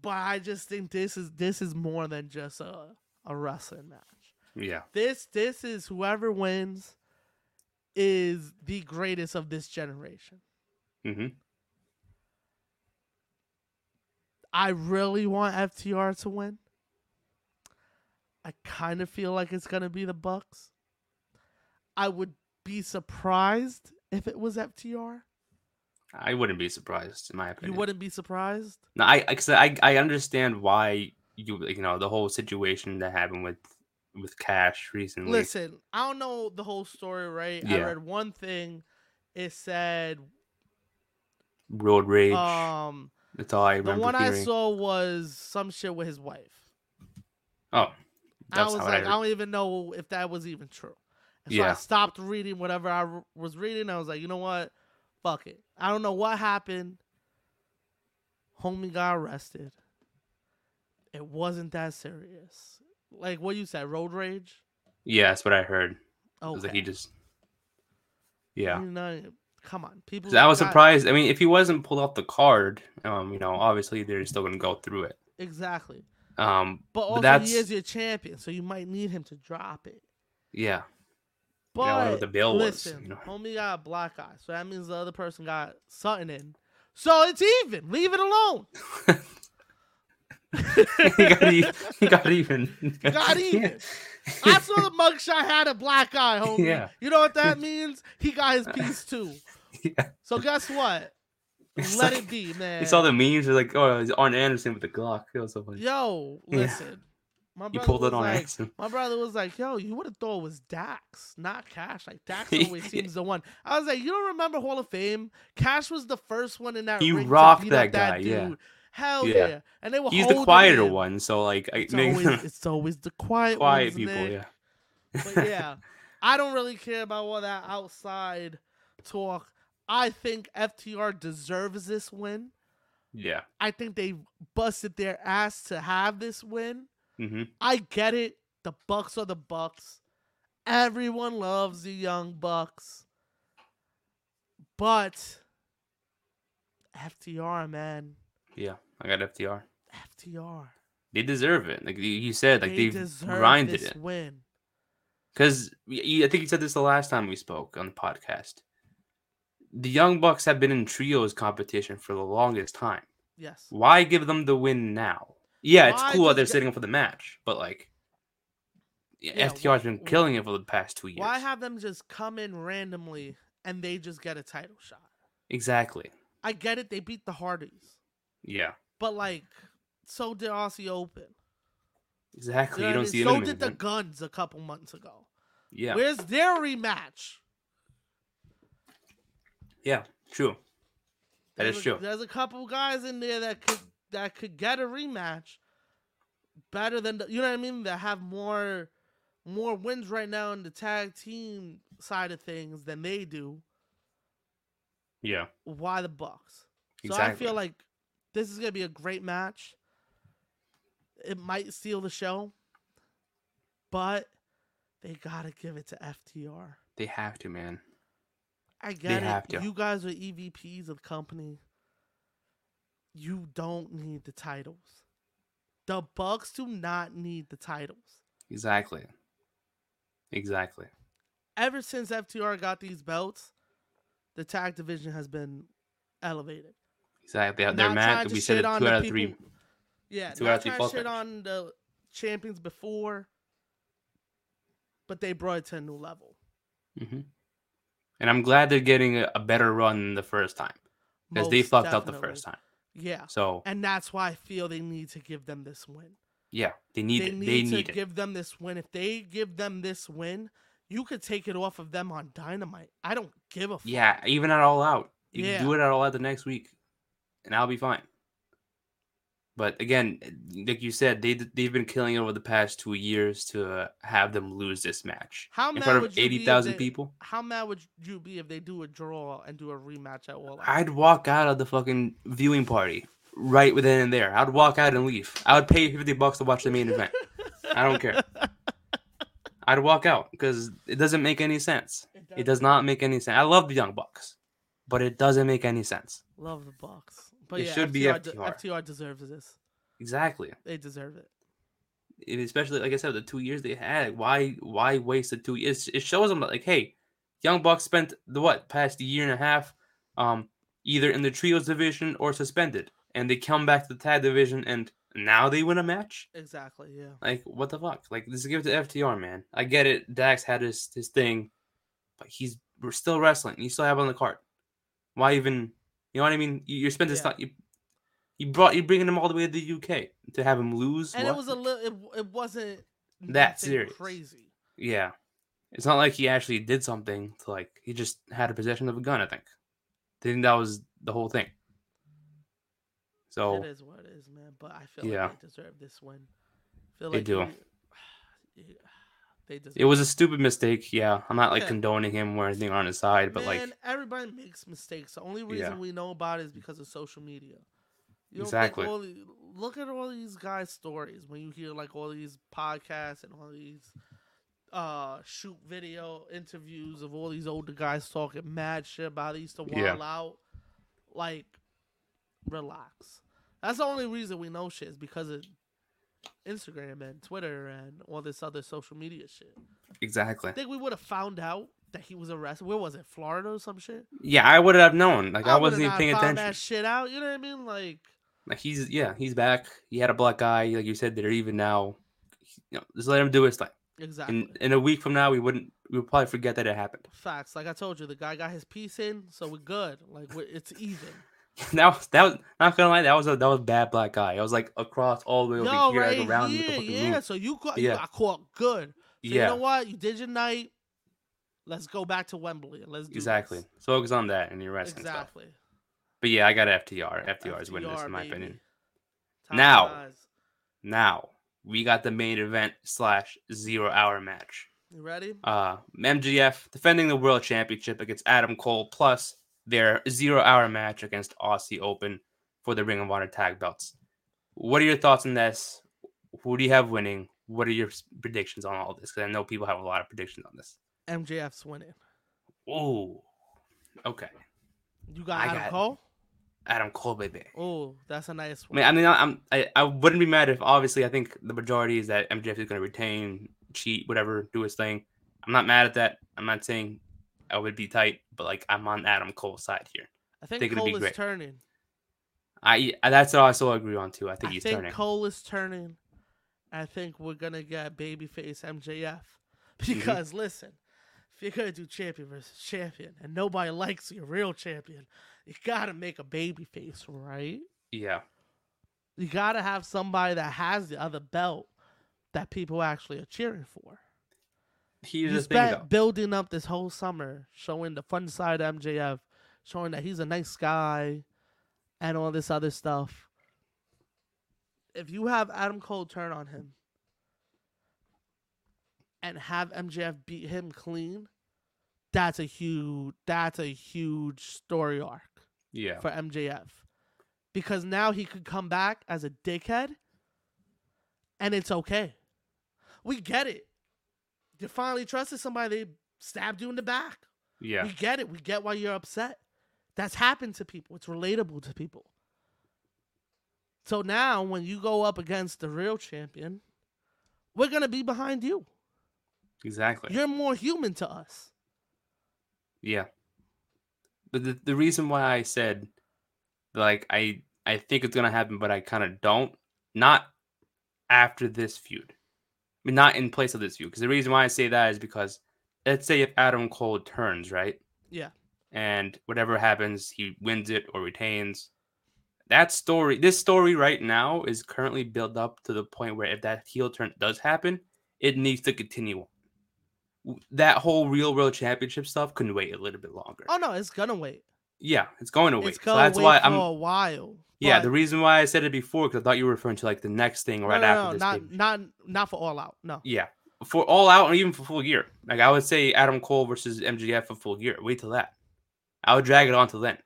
But I just think this is this is more than just a a wrestling match. Yeah. This this is whoever wins is the greatest of this generation. hmm I really want FTR to win. I kind of feel like it's gonna be the Bucks. I would be surprised if it was FTR. I wouldn't be surprised, in my opinion. You wouldn't be surprised. No, I, I, I understand why you, you know, the whole situation that happened with, with Cash recently. Listen, I don't know the whole story, right? Yeah. I read one thing. It said, Road rage. um, that's all I the remember one I saw was some shit with his wife. Oh, I was like, I I, don't even know if that was even true. And so I stopped reading whatever I r- was reading. I was like, you know what? Fuck it. I don't know what happened. Homie got arrested. It wasn't that serious. Like what you said, road rage. Yeah, that's what I heard. Oh, Okay. was like he just. Yeah. You know, come on, people. I was got- surprised. I mean, if he wasn't pulled off the card, um, you know, obviously they're still gonna go through it. Exactly. Um, But also, that's he is your champion, so you might need him to drop it. yeah, But wonder what the bill was, listen, you know. homie got a black eye, so that means the other person got something in. So it's even. Leave it alone. he got even. He got even. Got even. I saw the mugshot had a black eye, homie. Yeah. You know what that means? He got his piece too. yeah. So guess what? It's Let like- it be, man. You saw the memes. They're like, oh, it's Arn Anderson with the Glock. It was so funny. Yo, Yeah. listen. My You brother pulled was it on like, accident. My brother was like, "Yo, you would have thought it was Dax, not Cash. Like Dax Yeah. always seems the one." I was like, "You don't remember Hall of Fame? Cash was the first one in that You rocked that guy, yeah. dude. Hell Yeah. yeah. And they were He's the quieter one, so like, I It's always, it's always the quiet, quiet people. Yeah. But yeah, I don't really care about all that outside talk. I think FTR deserves this win. Yeah. I think they busted their ass to have this win. hmm I get it. The Bucks are the Bucks. Everyone loves the young Bucks. But FTR, man. Yeah. I got FTR. FTR. They deserve it. Like you said, like they they've deserve grinded this it. win. Because I think you said this the last time we spoke on the podcast. The Young Bucks have been in trios competition for the longest time. Yes. Why give them the win now? Yeah, it's Why cool that they're get- setting up for the match, but like, yeah, FTR's been killing it for the past two years. Why have them just come in randomly and they just get a title shot? exactly. I get it. They beat the Hardys. Yeah, But, like, so did Aussie Open. exactly. You, You, know I don't mean? see so did the Guns a couple months ago. yeah, Where's their rematch? yeah, true. That There's is a- true. There's a couple guys in there that could that could get a rematch better than the, you know what I mean. That have more more wins right now in the tag team side of things than they do. Yeah, Why the Bucks? So exactly. I feel like this is gonna be a great match. It might steal the show, but they gotta give it to FTR. they have to, man. I get have it. to. You guys are EVPs of the company. You don't need the titles. The Bucks do not need the titles. Exactly. Exactly. Ever since FTR got these belts, the tag division has been elevated. Exactly. Not trying to We said two out of three. Yeah, Two out of three to shit on the champions before, but they brought it to a new level. hmm And I'm glad they're getting a, better run than the first time because they fucked up the first time. Yeah. So And that's why I feel they need to give them this win. yeah, they need they it. need They to need it. give them this win. If they give them this win, you could take it off of them on Dynamite. I don't give a fuck. Yeah, even at all out. You Yeah. can do it at all out the next week, and I'll be fine. But again, like you said, they they've been killing it over the past two years to uh, have them lose this match How in mad front of would you be if they- people. How mad would you be if they do a draw and do a rematch at All I'd walk out of the fucking viewing party right within and there. I'd walk out and leave. I would pay fifty bucks to watch the main event. I don't care. I'd walk out because it doesn't make any sense. It does not make any sense. I love the Young Bucks, but it doesn't make any sense. Love the Bucks, but It yeah, should be FTR, de- FTR. FTR deserves this. Exactly. They deserve it. Especially like I said, the two years they had. Why why waste the two years? It shows them like, hey, Young Bucks spent the what past year and a half, um, either in the trios division or suspended, and they come back to the tag division, and now they win a match. Exactly. Yeah. Like what the fuck? Like this is give it to FTR, man. I get it. Dax had his his thing, but he's we're still wrestling. You still have on the card. Why even? You know what I mean? You, you're spending Yeah. stuff. You, you brought you bringing him all the way to the UK to have him lose. And What? it was a little. It, it wasn't That serious. Crazy. Yeah. It's not like he actually did something to like he just had a possession of a gun, I think. I think that was the whole thing. So It is what it is, man. But I feel Yeah. like they deserve this win. feel They like do. you- yeah, they deserve it was a stupid mistake, yeah. I'm not like Yeah. condoning him or anything on his side, but Man, like everybody makes mistakes. The only reason Yeah. we know about it is because of social media. You Exactly. The, look at all these guys' stories when you hear like all these podcasts and all these uh shoot video interviews of all these older guys talking mad shit about they used to Yeah. wild out. Like, relax. That's the only reason we know shit is because of Instagram and Twitter and all this other social media shit. exactly. I think we would have found out that he was arrested. Where was it? Florida or some shit? Yeah, I would have known. Like I, would've wasn't even paying attention. That shit out. You know what I mean? Like, Like he's yeah, he's back. He had a black guy, like you said, they're even now. You know, just let him do his thing. exactly. In in a week from now, we wouldn't. We would probably forget that it happened. Facts. Like I told you, the guy got his piece in, so we're good. Like we're, it's even. that was that was not gonna lie. That was a that was bad black guy. I was like across all the way over Yo, here, right like around the here, yeah. room. So you you Yeah. got caught good. So Yeah, You know what? You did your night. Let's go back to Wembley let's do exactly. this. Focus on that and your stuff. Exactly. But yeah, I got FTR. FTR is winning this, in my baby. opinion. Now. Now we got the main event slash zero hour match. You ready? Uh, MJF defending the world championship against Adam Cole, plus their zero hour match against Aussie Open for the Ring of Honor tag belts. What are your thoughts on this? Who do you have winning? What are your predictions on all this? Because I know people have a lot of predictions on this. MJF's winning. Oh, okay. You got I Adam got- Cole. Adam Cole, baby. Oh, that's a nice I one. mean, I mean, I'm, I, I wouldn't be mad if obviously I think the majority is that MJF is going to retain, cheat, whatever, do his thing. I'm not mad at that. I'm not saying I would be tight, but like I'm on Adam Cole's side here. I think think it'll be Cole is great. turning. I that's what I also agree on too. I think I he's think turning. Cole is turning. I think we're gonna get babyface MJF Mm-hmm. because listen, if you're gonna do champion versus champion and nobody likes your real champion, you gotta make a babyface, right? yeah, You gotta have somebody that has the other belt that people actually are cheering for. Here's you the thing spent building up this whole summer, showing the fun side of MJF, showing that he's a nice guy, and all this other stuff. If you have Adam Cole turn on him and have MJF beat him clean, that's a huge that's a huge story arc Yeah, for MJF. Because now he could come back as a dickhead and it's okay. We get it. You finally trusted somebody, they stabbed you in the back. yeah, We get it. We get why you're upset. That's happened to people. It's relatable to people. So now when you go up against the real champion, we're going to be behind you. exactly. You're more human to us. Yeah. But the, the reason why I said like I I think it's gonna happen, but I kind of don't. Not after this feud. Mean, not in place of this view. Because the reason why I say that is because let's say if Adam Cole turns right, Yeah. and whatever happens, he wins it or retains. that story, this story right now is currently built up to the point where if that heel turn does happen, it needs to continue. That whole real world championship stuff can wait a little bit longer. Oh no, it's gonna wait. Yeah, it's going to wait. It's gonna that's wait why for I'm. a while. Yeah, but- the reason why I said it before because I thought you were referring to like the next thing right no, no, after no, this. not not not for all out. No. Yeah, for all out or even for full gear. Like I would say Adam Cole versus MJF for full gear. Wait till that. I would drag it on till then,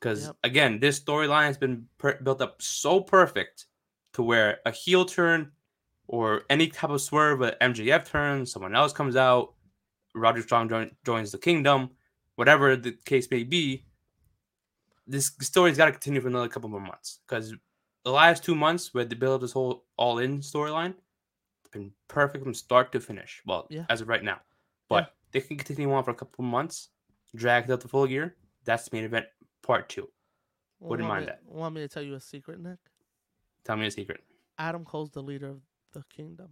because Yep. again, this storyline has been per- built up so perfect to where a heel turn or any type of swerve, a MJF turn, someone else comes out, Roderick Strong join- joins the Kingdom, whatever the case may be. This story's got to continue for another couple more months because the last two months where they build up this whole all in storyline been perfect from start to finish. Well, Yeah. as of right now, but they can continue on for a couple months, drag it out the full gear. That's the main event part two. Wouldn't want mind me, that. Want me to tell you a secret, Nick? Tell me a secret. Adam Cole's the leader of the kingdom.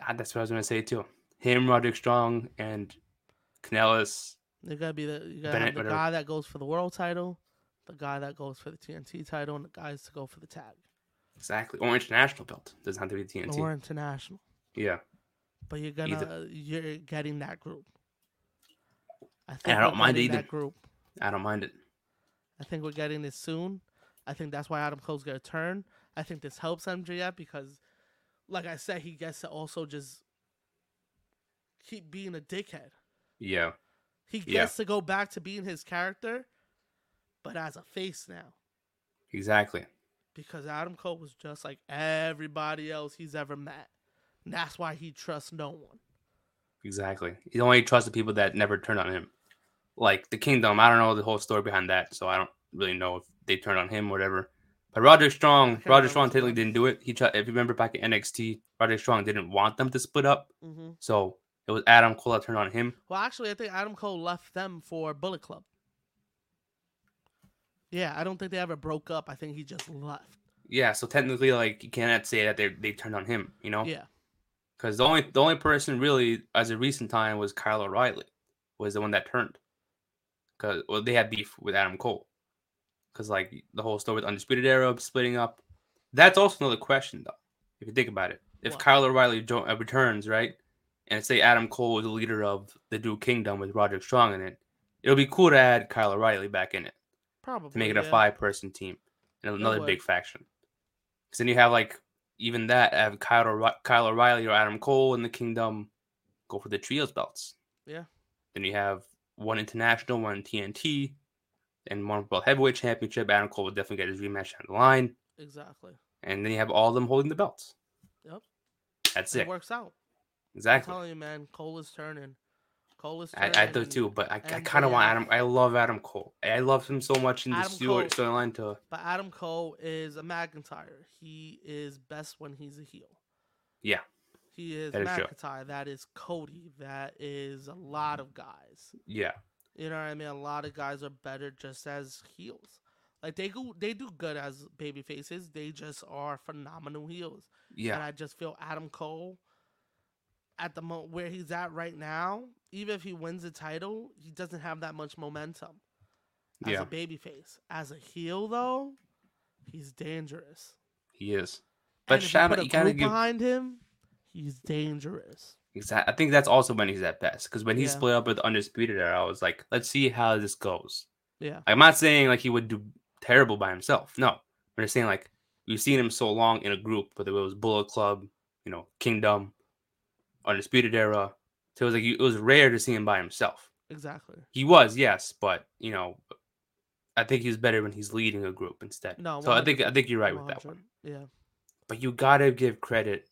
Ah, that's what I was gonna say too. Him, Roderick Strong, and Kanellis. You gotta be the you gotta Bennett, the whatever. guy that goes for the world title, the guy that goes for the TNT title, and the guys to go for the tag Exactly. Or international belt. Doesn't have to be TNT. or international. yeah. But you're gonna Either. you're getting that group. I think I don't mind either. that group. I don't mind it. I think we're getting it soon. I think that's why Adam Cole's gonna turn. I think this helps MJF because, like I said, he gets to also just keep being a dickhead. Yeah. He gets Yeah. to go back to being his character, but as a face now. Exactly. Because Adam Cole was just like everybody else he's ever met. And that's why he trusts no one. Exactly. He only trusts the people that never turn on him. Like the Kingdom, I don't know the whole story behind that, so I don't really know if they turned on him or whatever. But Roderick Strong, remember Strong technically didn't do it. He tried, if you remember back in NXT, Roderick Strong didn't want them to split up, hmm so it was Adam Cole that turned on him. Well, actually, I think Adam Cole left them for Bullet Club. Yeah, I don't think they ever broke up. I think he just left. Yeah, so technically, like you cannot say that they they turned on him, you know? Yeah. Because the only the only person really as a recent time was Kyle O'Reilly, was the one that turned. Because well, they had beef with Adam Cole. Because like the whole story with Undisputed Era splitting up, that's also another question though. If you think about it, if What? Kyle O'Reilly jo- uh, returns, right, and say Adam Cole is the leader of the Duke Kingdom with Roderick Strong in it, it'll be cool to add Kyle O'Reilly back in it Probably. to make it a five person team and another would. big faction. Because then you have like even that have Kyle, O'Re- Kyle O'Reilly or Adam Cole in the Kingdom go for the trios belts. Yeah. Then you have one international, one TNT, and one World Heavyweight Championship. Adam Cole will definitely get his rematch on the line, Exactly. and then you have all of them holding the belts. Yep. That's It it. works out. Exactly. I'm telling you, man. Cole is turning. Cole is I. I do too, but I, I kind of want Adam. I love Adam Cole. I love him so much in the Adam Cole- storyline. To But Adam Cole is a McIntyre. He is best when he's a heel. Yeah. He is That is true. McIntyre. That is Cody. That is a lot of guys. yeah, You know what I mean? A lot of guys are better just as heels. Like they go, they do good as baby faces. They just are phenomenal heels. Yeah. And I just feel Adam Cole, at the mo where he's at right now, even if he wins the title, he doesn't have that much momentum as yeah. a baby face. As a heel, though, he's dangerous. He is. But shout you out, you gotta group give behind him, he's dangerous. Exactly. I think that's also when he's at best. Because when he Yeah. split up with Undisputed Era, I was like, let's see how this goes. Yeah, I'm not saying like he would do terrible by himself. No. I'm just saying like we've seen him so long in a group, whether it was Bullet Club, you know, Kingdom, Undisputed Era. So it was like it was rare to see him by himself. exactly. He was, yes, but you know, I think he's better when he's leading a group instead. No, so I think I think you're right with that one. Yeah, But you gotta give credit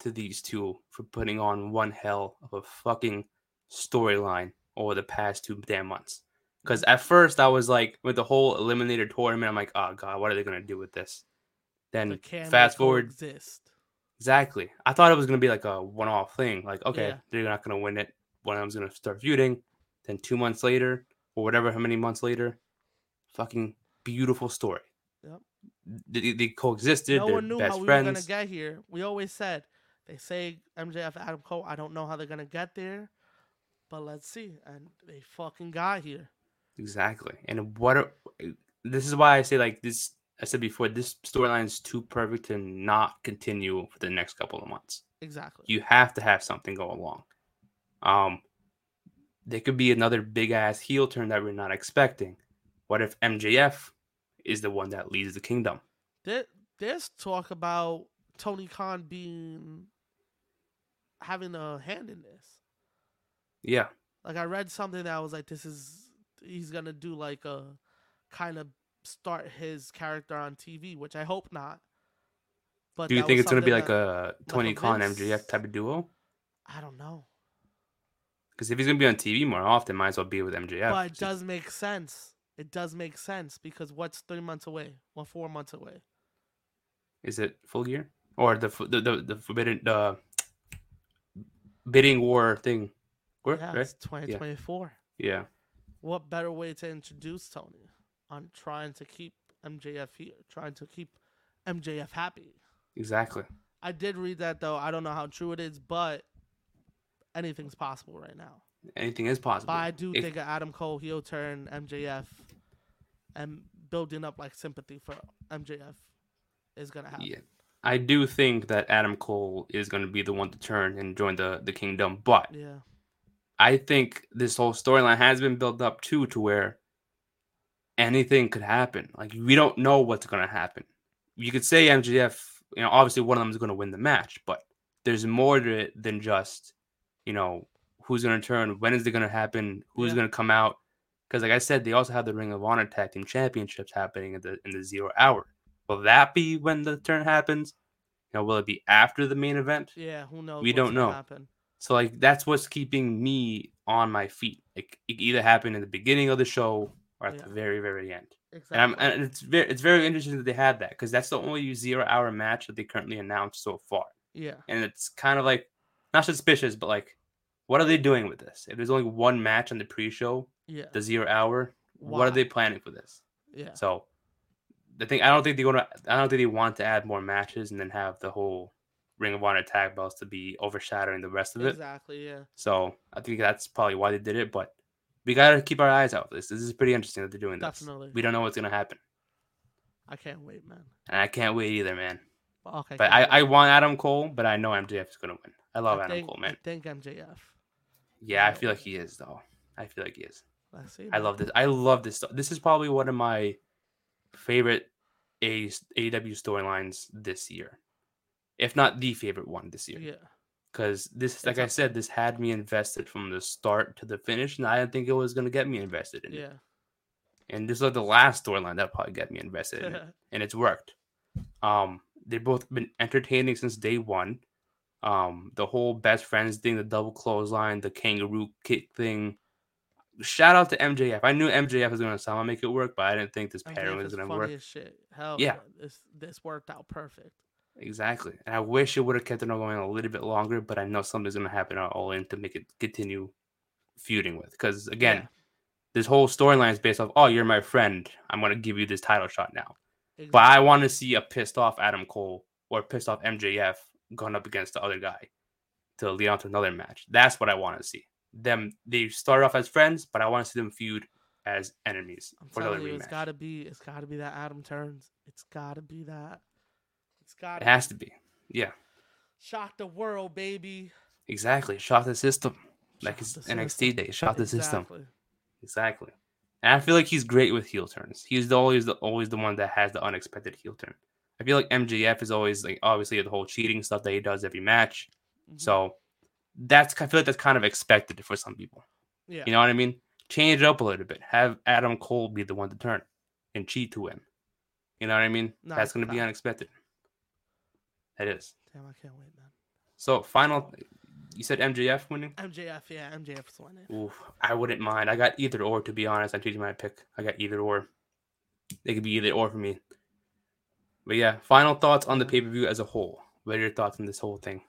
to these two for putting on one hell of a fucking storyline over the past two damn months. Because at first I was like, with the whole eliminator tournament, I'm like, oh god, what are they gonna do with this? Then can fast forward? Exactly. I thought it was gonna be like a one-off thing. Like, okay, Yeah. they're not gonna win it. One of them's gonna start feuding. Then two months later, or whatever, how many months later, fucking beautiful story. Yep. They, they coexisted. No they're one knew best how we friends. were gonna get here. We always said they say MJF Adam Cole. I don't know how they're gonna get there, but let's see. And they fucking got here. Exactly. And what are, this is why I say like this I said before, this storyline is too perfect to not continue for the next couple of months. Exactly. You have to have something go along. Um, there could be another big ass heel turn that we're not expecting. What if MJF is the one that leads the kingdom? There, there's talk about Tony Khan being having a hand in this. Yeah, Like I read something that was like, this is he's gonna do like a kind of start his character on TV, which I hope not. But do you think it's going to be like a Tony a Khan MJF type of duo? I don't know, Because if he's going to be on TV more often, might as well be with MJF. but it does make sense. It does make sense because what's three months away? Well, four months away. Is it full gear or the the the, the forbidden the bidding war thing? War, yeah, right? it's 2024. Yeah, What better way to introduce Tony on trying to keep MJF here, trying to keep MJF happy? exactly. I did read that though. I don't know how true it is, but anything's possible right now. Anything is possible. But I do If- think Adam Cole heel turn MJF and building up like sympathy for MJF is gonna happen. Yeah. I do think that Adam Cole is going to be the one to turn and join the the kingdom, but Yeah. I think this whole storyline has been built up too to where anything could happen. Like we don't know what's going to happen. You could say MJF, you know, obviously one of them is going to win the match, but there's more to it than just, you know, who's going to turn, when is it going to happen, who's Yeah. going to come out. Because like I said, they also have the Ring of Honor Tag Team Championships happening in the in the zero hour. Will that be when the turn happens? You know, will it be after the main event? Yeah, who knows? We don't know. Happen. So like that's what's keeping me on my feet. Like it either happened in the beginning of the show or at Yeah. the very very end. Exactly. And I'm and it's very it's very interesting that they had that because that's the only zero hour match that they currently announced so far. yeah. And it's kind of like not suspicious, but like what are they doing with this? If there's only one match on the pre-show, Yeah. the zero hour, what are they planning for this? Yeah. So the thing I don't think they're gonna I don't think they want to add more matches and then have the whole Ring of Honor tag belts to be overshadowing the rest of it. Exactly. Yeah. So I think that's probably why they did it. But we gotta keep our eyes out for this. This is pretty interesting that they're doing this. Definitely. We don't know what's gonna happen, I can't wait, man. and I can't wait either, man. Okay. But I, I want Adam Cole, but I know MJF is gonna win. I love I Adam think, Cole, man. I think MJF. Yeah, I feel like he is though. I feel like he is. Let's see. I love this. I love this. This is probably one of my favorite AEW storylines this year, if not the favorite one this year. Yeah. Because this, like I said, this had me invested from the start to the finish, and I didn't think it was gonna get me invested in it. Yeah. and this is like the last storyline that probably got me invested in it, and it's worked. Um, they've both been entertaining since day one. Um, the whole best friends thing, the double clothesline, the kangaroo kick thing. Shout out to MJF. I knew MJF was gonna somehow make it work, but I didn't think this pairing was gonna work. Hell yeah. This this worked out perfect. Exactly, and I wish it would have kept it going a little bit longer, but I know something's gonna happen at all in to make it continue feuding with. Because again, Yeah. this whole storyline is based off, oh, you're my friend. I'm gonna give you this title shot now. Exactly. But I want to see a pissed off Adam Cole or pissed off MJF going up against the other guy to lead on to another match. That's what I want to see. Them they start off as friends, but I want to see them feud as enemies I'm for another telling you, it's gotta be it's gotta be that Adam turns. It's gotta be that. It's gotta It has to be. Yeah, shock the world, baby. exactly. Shock the system. Like his NXT system. days. Shock the system. Exactly. Exactly. And I feel like he's great with heel turns. He's always the always the one that has the unexpected heel turn. I feel like MJF is always like obviously the whole cheating stuff that he does every match. Mhm. So that's I feel like that's kind of expected for some people. yeah. You know what I mean? Change it up a little bit. Have Adam Cole be the one to turn and cheat to win. You know what I mean? No, that's going to be unexpected. It is. Damn, I can't wait, man. So final, you said MJF winning. MJF, yeah, MJF's winning. Oof, I wouldn't mind. I got either or. To be honest, I'm changing my pick. I got either or. It could be either or for me. But yeah, final thoughts on the pay per view as a whole. What are your thoughts on this whole thing?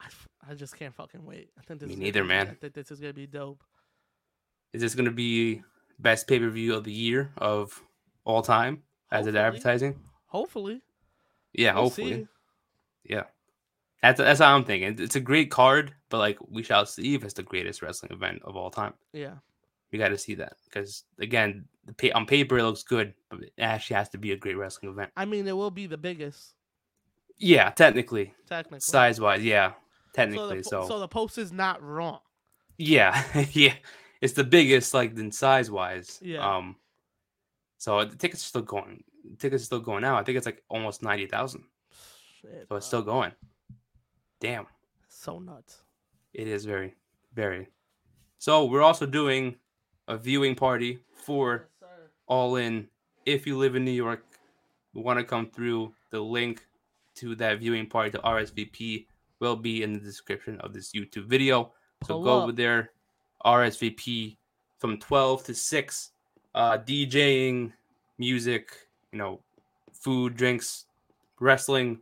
I, I just can't fucking wait. I think this Me is neither, gonna man. I think this is gonna be dope. Is this going to be best pay per view of the year of all time as it Hopefully. advertising? Hopefully. Yeah, We'll hopefully. see. Yeah. That's that's how I'm thinking. It's a great card, but like we shall see if it's the greatest wrestling event of all time. Yeah. We got to see that because again, the pa- on paper it looks good, but it actually has to be a great wrestling event. I mean, it will be the biggest, Yeah, technically, technically. size wise, yeah, so, technically. the, So, so the post is not wrong. yeah, yeah, it's the biggest like in size wise. Yeah. Um, so the tickets are still going. Tickets are still going out. I think it's like almost ninety thousand. Shit, So it's bro. still going. Damn. so nuts. It is very, very. So we're also doing a viewing party for All In. If you live in New York, want to come through, the link to that viewing party to RSVP will be in the description of this YouTube video. So Pull go up. over there, RSVP from 12 to 6. Uh, DJing, music, you know, food, drinks, wrestling.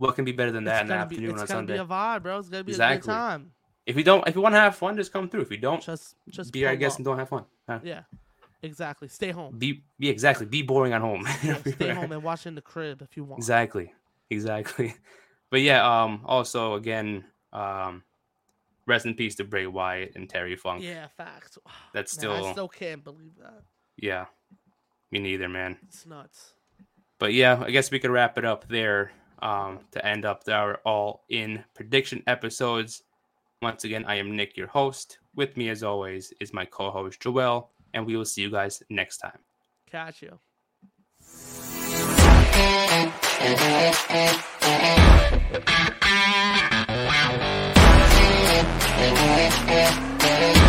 What can be better than that in the gonna be, afternoon it's on gonna Sunday? be a vibe, bro. It's gonna be a Exactly. good time. If you don't, if you want to have fun, just come through. If you don't, Just, just be our guest up. and don't have fun. Huh? Yeah, exactly. Stay home. Be, be exactly. Be boring at home. Yeah, stay home and watch in the crib if you want. exactly, exactly. But yeah, um, also again, um, rest in peace to Bray Wyatt and Terry Funk. Yeah, facts. That's Man, I still, still can't believe that. yeah, me neither, man. It's nuts. But yeah, I guess we could wrap it up there um, to end up our all in prediction episodes. Once again, I am Nick, your host. With me, as always, is my co host, Joel, and we will see you guys next time. Catch you.